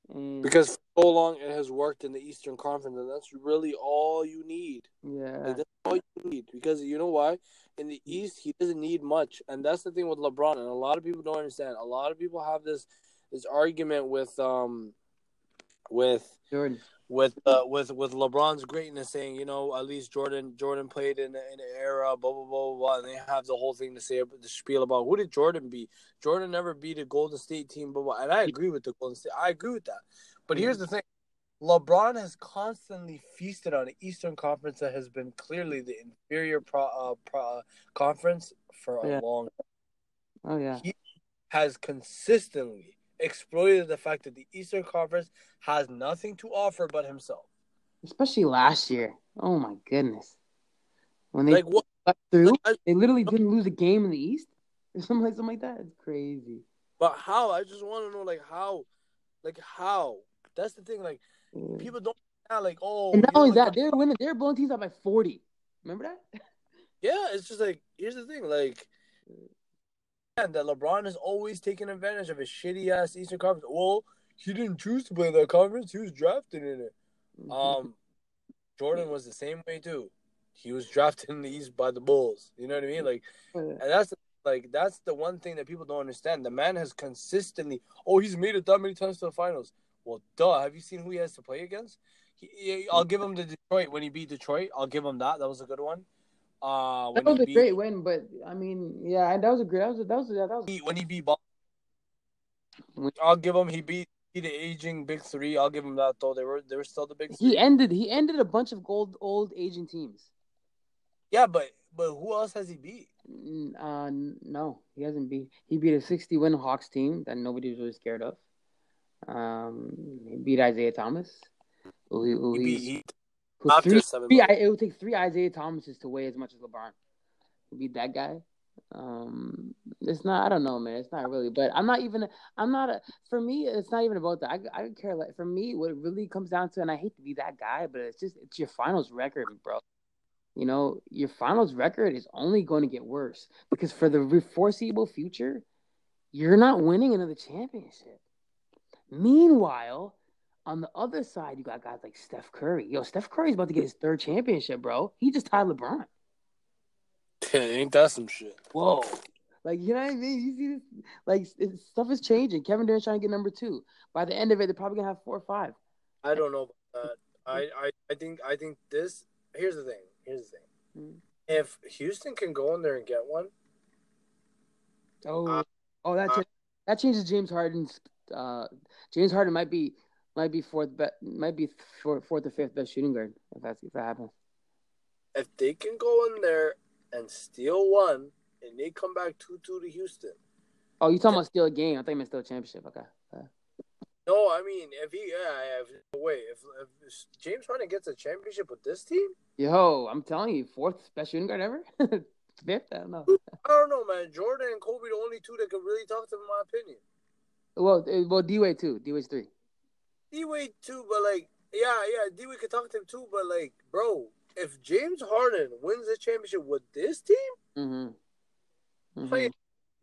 And... Because for so long it has worked in the Eastern Conference and that's really all you need. Yeah. Like, that's all you need. Because you know why? In the East he doesn't need much. And that's the thing with LeBron and a lot of people don't understand. A lot of people have this this argument with um with Jordan with uh, with with LeBron's greatness, saying you know at least Jordan Jordan played in in an era, blah blah blah blah, and they have the whole thing to say about the spiel about who did Jordan beat? Jordan never beat a Golden State team, blah blah, and I agree with the Golden State. I agree with that, but mm-hmm. here's the thing: LeBron has constantly feasted on an Eastern Conference that has been clearly the inferior pro, uh, pro, uh, conference for a yeah. long. Time. Oh yeah, he has consistently exploited the fact that the Eastern Conference has nothing to offer but himself. Especially last year. Oh my goodness. When they like what through, like, I, they literally didn't lose a game in the East or something like something like that. It's crazy. But how? I just want to know, like how, like how. That's the thing. Like yeah. people don't like oh. And not only know, that, like, they're winning. They're blowing teams out by forty. Remember that? Yeah, it's just like here's the thing. Like that LeBron is always taking advantage of his shitty ass Eastern Conference. Well, he didn't choose to play in that conference; he was drafted in it. Mm-hmm. Um, Jordan was the same way too. He was drafted in the East by the Bulls. You know what I mean? Like, and that's like that's the one thing that people don't understand. The man has consistently. Oh, he's made it that many times to the finals. Well, duh. Have you seen who he has to play against? He, I'll give him the Detroit when he beat Detroit. I'll give him that. That was a good one. Uh, that was a beat, great win, but I mean, yeah, that was a great. That was a, that was a, that was when he beat. Ball. I'll give him. He beat, the aging big three. I'll give him that though. They were they were still the big. Three. He ended. He ended a bunch of gold old aging teams. Yeah, but but who else has he beat? Uh, no, he hasn't beat. He beat a sixty win Hawks team that nobody was really scared of. Um, he beat Isaiah Thomas. Who, who he, beat, three, three, it would take three Isaiah Thomases to weigh as much as LeBron. Beat that guy. Um, it's not. I don't know, man. It's not really. But I'm not even. I'm not a. For me, it's not even about that. I, I don't care. Like for me, what it really comes down to, and I hate to be that guy, but it's just it's your finals record, bro. you know, your finals record is only going to get worse because for the foreseeable future, you're not winning another championship. Meanwhile, on the other side, you got guys like Steph Curry. Yo, Steph Curry's about to get his third championship, bro. He just tied LeBron. Yeah, ain't that some shit? Whoa. Like, you know what I mean? You see this? Like, stuff is changing. Kevin Durant's trying to get number two. By the end of it, they're probably going to have four or five. I don't know about that. I, I, I think I think this. Here's the thing. Here's the thing. Mm-hmm. If Houston can go in there and get one. Oh, uh, oh, that that changes James Harden's. Uh, James Harden might be might be fourth, bet might be fourth, fourth or fifth best shooting guard if that's if that happens. If they can go in there and steal one, and they come back two two to Houston. Oh, you talking about steal a game? I think it's still a championship. Okay. No, I mean if he yeah, if, wait, if, if James Harden gets a championship with this team, yo, I'm telling you, fourth best shooting guard ever. Fifth, I don't know. I don't know, man. Jordan and Kobe, the only two that could really talk to him, in my opinion. Well, eh, well, D Wade too. D Wade's three. D Wade too, but like, yeah, yeah, D Wade could talk to him too, but like, bro, if James Harden wins the championship with this team, mm-hmm. Mm-hmm. playing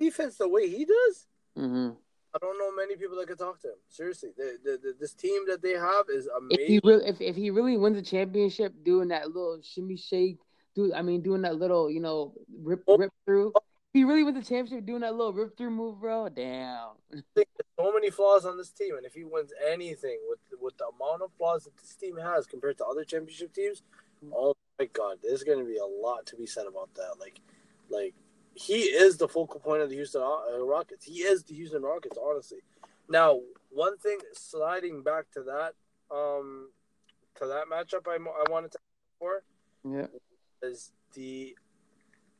defense the way he does, mm-hmm. I don't know many people that could talk to him. Seriously, the, the, the, this team that they have is amazing. If he really, if, if he really wins the championship, doing that little shimmy shake, do I mean doing that little you know rip oh. rip through. He really wins the championship, doing that little rip through move, bro. Damn. There's so many flaws on this team, and if he wins anything with with the amount of flaws that this team has compared to other championship teams, oh my god, there's going to be a lot to be said about that. Like, like he is the focal point of the Houston uh, Rockets. He is the Houston Rockets, honestly. Now, one thing sliding back to that, um, to that matchup, I, I wanted to for, yeah, is the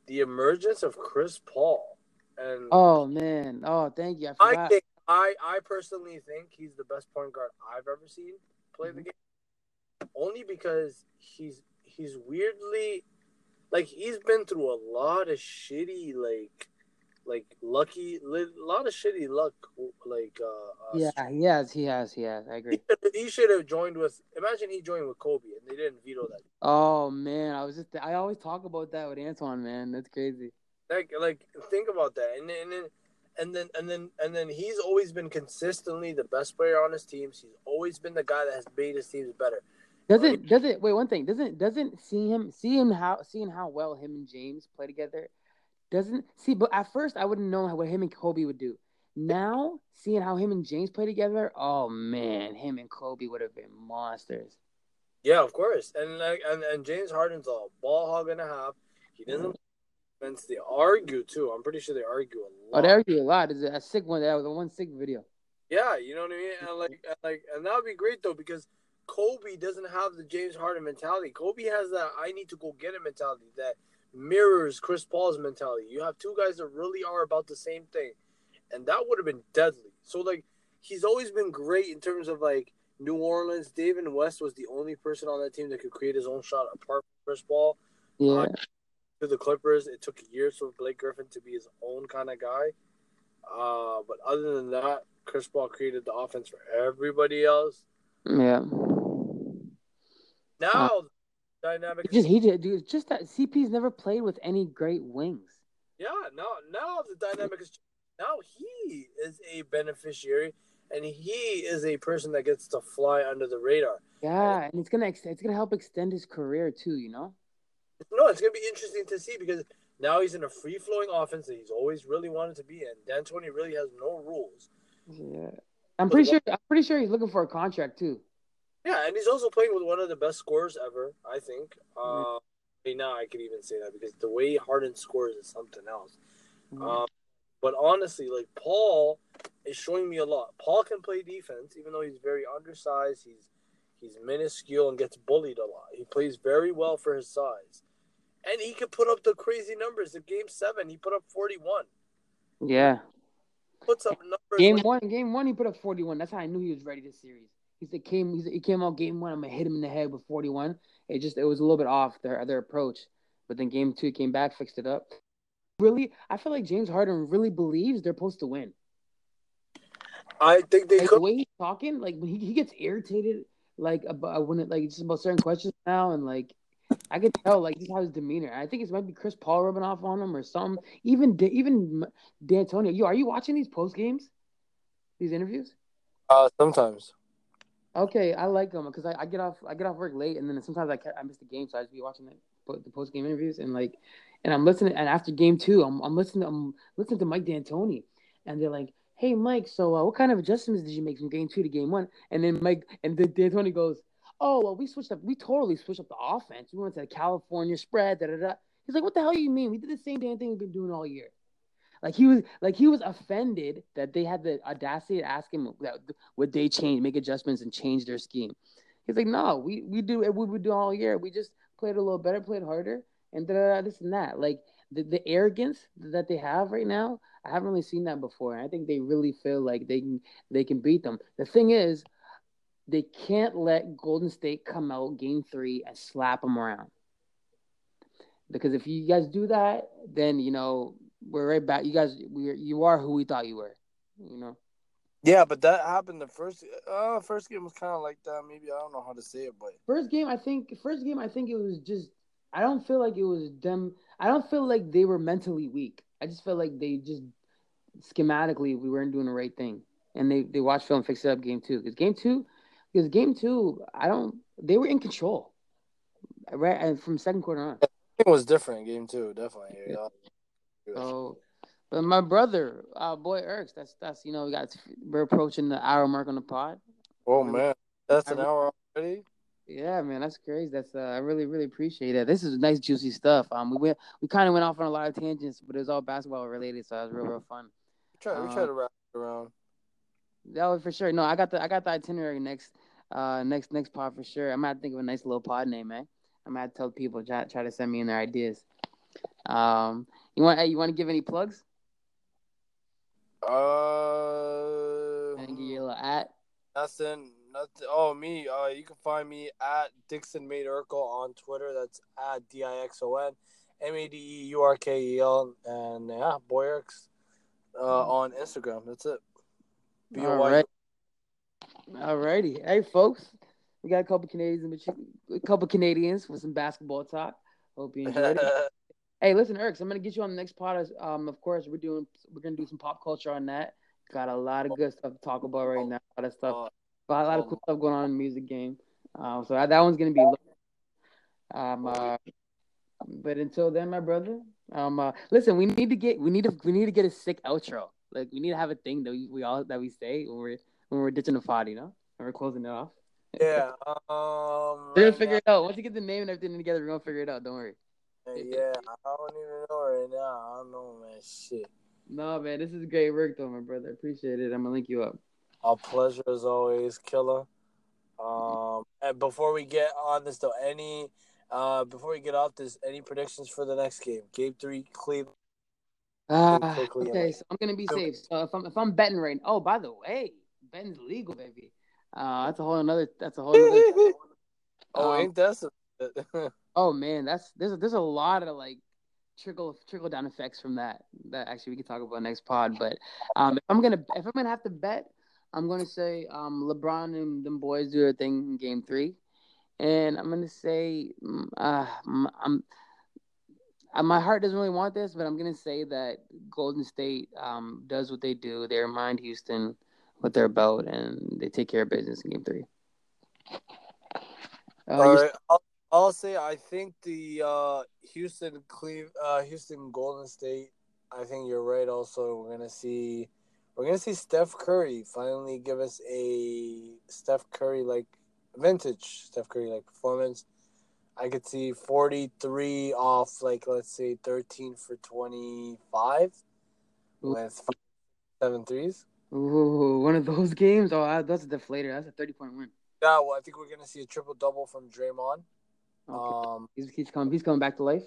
the emergence of Chris Paul. And oh man, oh thank you. I, I think I I personally think he's the best point guard I've ever seen play mm-hmm. the game, only because he's he's weirdly like he's been through a lot of shitty like like lucky a lot of shitty luck like uh, uh yeah he has he has he has. I agree. He should have joined with imagine he joined with kobe and they didn't veto that. Oh man i was just i always talk about that with antoine man. That's crazy. Like like think about that. And then and then and then and then and then he's always been consistently the best player on his teams. He's always been the guy that has made his teams better. Doesn't doesn't wait one thing. Doesn't doesn't see him see him how seeing how well him and James play together doesn't see but at first I wouldn't know what him and Kobe would do. Now seeing how him and James play together, oh man, him and Kobe would have been monsters. Yeah, of course, and like and, and James Harden's a ball hog and a half. He doesn't. Mm. They argue too. I'm pretty sure they argue a lot. Oh, they argue a lot. Is a sick one? That was a one sick video. Yeah, you know what I mean. And like, and like, and that would be great though because Kobe doesn't have the James Harden mentality. Kobe has that I need to go get it mentality that mirrors Chris Paul's mentality. You have two guys that really are about the same thing. And that would have been deadly. So like he's always been great in terms of like New Orleans. David West was the only person on that team that could create his own shot apart from Chris Paul. Yeah. Uh, to the Clippers, it took years for Blake Griffin to be his own kind of guy. Uh, but other than that, Chris Paul created the offense for everybody else. Yeah. Now, uh, dynamic. Just he did, dude. Just that CP's never played with any great wings. Yeah, now now the dynamic is now he is a beneficiary, and he is a person that gets to fly under the radar. Yeah, and, and it's gonna it's gonna help extend his career too. You know. No, it's gonna be interesting to see because now he's in a free flowing offense that he's always really wanted to be in. D'Antoni really has no rules. Yeah, I'm pretty sure. I'm pretty sure he's looking for a contract too. Yeah, and he's also playing with one of the best scores ever. I think. Mm-hmm. Uh, I mean, now I could even say that because the way Harden scores is something else. Mm-hmm. Um, but honestly, like Paul is showing me a lot. Paul can play defense, even though he's very undersized. He's he's minuscule and gets bullied a lot. He plays very well for his size, and he could put up the crazy numbers. In Game Seven, he put up forty-one. Yeah, puts up numbers. Game like- one, game one, he put up forty-one. That's how I knew he was ready this series. He said came he, said, he came out game one. I'm gonna hit him in the head with 41. It just it was a little bit off their their approach, but then game two came back, fixed it up. Really, I feel like James Harden really believes they're supposed to win. I think they like, could. The way he's talking, like when he, he gets irritated, like about when it like just about certain questions now, and like I could tell like just how his demeanor. I think it might be Chris Paul rubbing off on him or some. Even even D'Antoni. You are you watching these post games? These interviews? Uh, sometimes. Okay, I like them because I, I, get off I get off work late and then sometimes I I miss the game so I just be watching the, the post game interviews and like and I'm listening and after game two I'm I'm listening I'm listening to Mike D'Antoni and they're like hey Mike so uh, what kind of adjustments did you make from game two to game one? And then Mike and D'Antoni goes oh well we switched up we totally switched up the offense. We went to the California spread da da da. He's like what the hell you mean? We did the same damn thing we've been doing all year like he was like he was offended that they had the audacity to ask him that would they change, make adjustments, and change their scheme. He's like, no, we we do what we would do all year. We just played a little better, played harder, and da, this and that. Like the, the arrogance that they have right now, I haven't really seen that before. And I think they really feel like they can they can beat them. The thing is, they can't let Golden State come out game three and slap them around. Because if you guys do that, then you know we're right back. You guys, we you are who we thought you were. You know. Yeah, but that happened the first. Uh, first game was kind of like that. Maybe I don't know how to say it, but first game, I think first game, I think it was just. I don't feel like it was them. I don't feel like they were mentally weak. I just feel like they just schematically we weren't doing the right thing, and they they watched film fix it up game two because game two, because game two, I don't. They were in control, right? And from second quarter on, it was different game two, definitely. Yeah. So, but my brother, uh, boy Erks, that's that's you know we got we're approaching the hour mark on the pod. Oh man, that's an hour already. Yeah, man, that's crazy. That's uh, I really really appreciate it. This is nice juicy stuff. Um, we went we kind of went off on a lot of tangents, but it was all basketball related, so it was real real fun. We try we try to wrap it around. That was for sure. No, I got the I got the itinerary next uh next next pod for sure. I'm gonna think of a nice little pod name, man. I'm gonna tell people try try to send me in their ideas. Um, you want? Hey, you want to give any plugs? Uh, and give little at. Nothing. Nothing. Oh, me. Uh, you can find me at Dixon Made Urkel on Twitter. That's at D I X O N M A D E U R K E L. And yeah, Boyerx uh, mm-hmm. on Instagram. That's it. B O Y. Alrighty. Hey, folks. We got a couple Canadians, a couple Canadians with some basketball talk. Hope you enjoyed it. Hey, listen, Erks, I'm gonna get you on the next pod. Um, of course, we're doing we're gonna do some pop culture on that. Got a lot of good stuff to talk about right now. A lot of stuff, a lot of cool stuff going on in the music game. Um, so that one's gonna be. Um, uh, but until then, my brother. Um, uh, listen, we need to get we need to we need to get a sick outro. Like we need to have a thing that we, we all that we say when we're when we're ditching the pod, you know, and we're closing it off. Yeah. Um. We're gonna figure it out. Once you get the name and everything together, we're gonna figure it out. Don't worry. Yeah, I don't even know right now. I don't know, man. Shit. No, man, this is great work, though, my brother. Appreciate it. I'm gonna link you up. A pleasure as always, killer. Um, and before we get on this, though, any uh, before we get off this, any predictions for the next game? Game three, Cleveland. Uh, okay, so I'm gonna be safe. So if I'm if I'm betting right, oh, by the way, betting's legal, baby. Uh, that's a whole another. That's a whole. Other, oh, um, ain't that? Oh man, that's there's a, there's a lot of like trickle trickle down effects from that that actually we can talk about next pod. But um, if I'm gonna if I'm gonna have to bet, I'm gonna say um, LeBron and them boys do their thing in Game Three, and I'm gonna say mm, uh, I'm. Uh, my heart doesn't really want this, but I'm gonna say that Golden State um, does what they do. They remind Houston what they're about, and they take care of business in Game Three. Uh, All right, I'll, I'll say I think the uh, Houston Cleve uh, Houston Golden State. I think you're right. Also, we're gonna see we're gonna see Steph Curry finally give us a Steph Curry like vintage Steph Curry like performance. I could see 43 off like let's say 13 for 25 Ooh. with five, seven threes. Ooh, one of those games. Oh, that's a deflator. That's a 30 point win. Yeah, well, I think we're gonna see a triple double from Draymond. Okay. Um, he's, he's coming. He's coming back to life.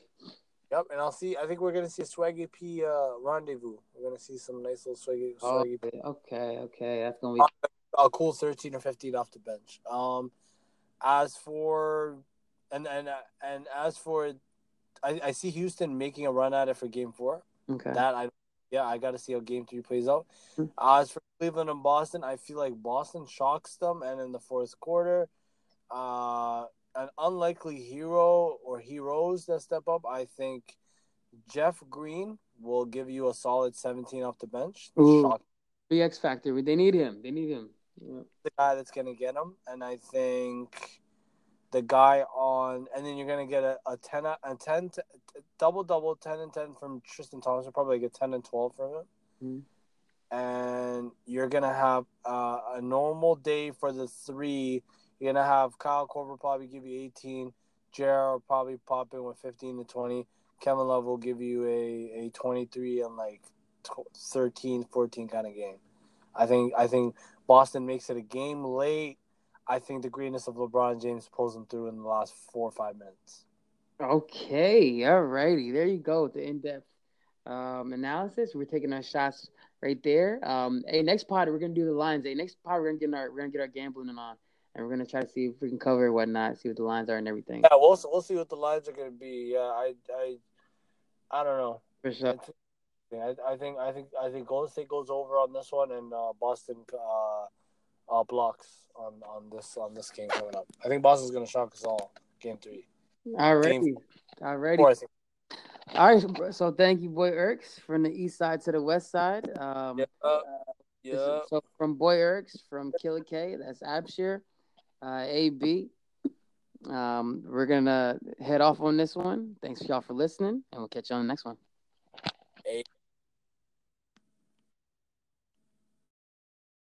Yep, and I'll see. I think we're gonna see a Swaggy P uh, rendezvous. We're gonna see some nice little Swaggy. swaggy oh, P. Okay, okay, that's gonna be a, a cool thirteen or fifteen off the bench. Um, as for and and and as for, I, I see Houston making a run at it for Game Four. Okay, that I yeah I got to see how Game Three plays out. Mm-hmm. As for Cleveland and Boston, I feel like Boston shocks them, and in the fourth quarter, uh an unlikely hero or heroes that step up, I think Jeff Green will give you a solid 17 off the bench. Ooh. The X Factor. They need him. They need him. Yeah. the guy that's going to get him. And I think the guy on, and then you're going to get a, a 10, a 10, t- double, double, 10 and 10 from Tristan Thompson, probably get 10 and 12 from him. Mhm. And you're going to have uh, a normal day for the three. You're to have Kyle Korver probably give you 18. Jared will probably pop in with 15 to 20. Kevin Love will give you a, a 23 and like 13, 14 kind of game. I think I think Boston makes it a game late. I think the greatness of LeBron James pulls them through in the last four or five minutes. Okay, all righty. There you go. The in-depth um, analysis. We're taking our shots right there. Um, hey, next pod we're gonna do the lines. Hey, next pod we're gonna get our we're gonna get our gambling on, and we're gonna try to see if we can cover whatnot, see what the lines are and everything. Yeah, we'll we'll see what the lines are going to be. Yeah, I I I don't know. For sure. I, I think I think I think Golden State goes over on this one, and uh, Boston uh, uh, blocks on, on this on this game coming up. I think Boston's going to shock us all. Game three. All righty. All righty. Four, All right. So thank you, boy Erks, from the east side to the west side. Um, Yeah. Is- Yeah. So from Boy Erks, from Killer K, that's Abshir, uh, AB. Um, we're gonna head off on this one. Thanks y'all for listening, and we'll catch you on the next one.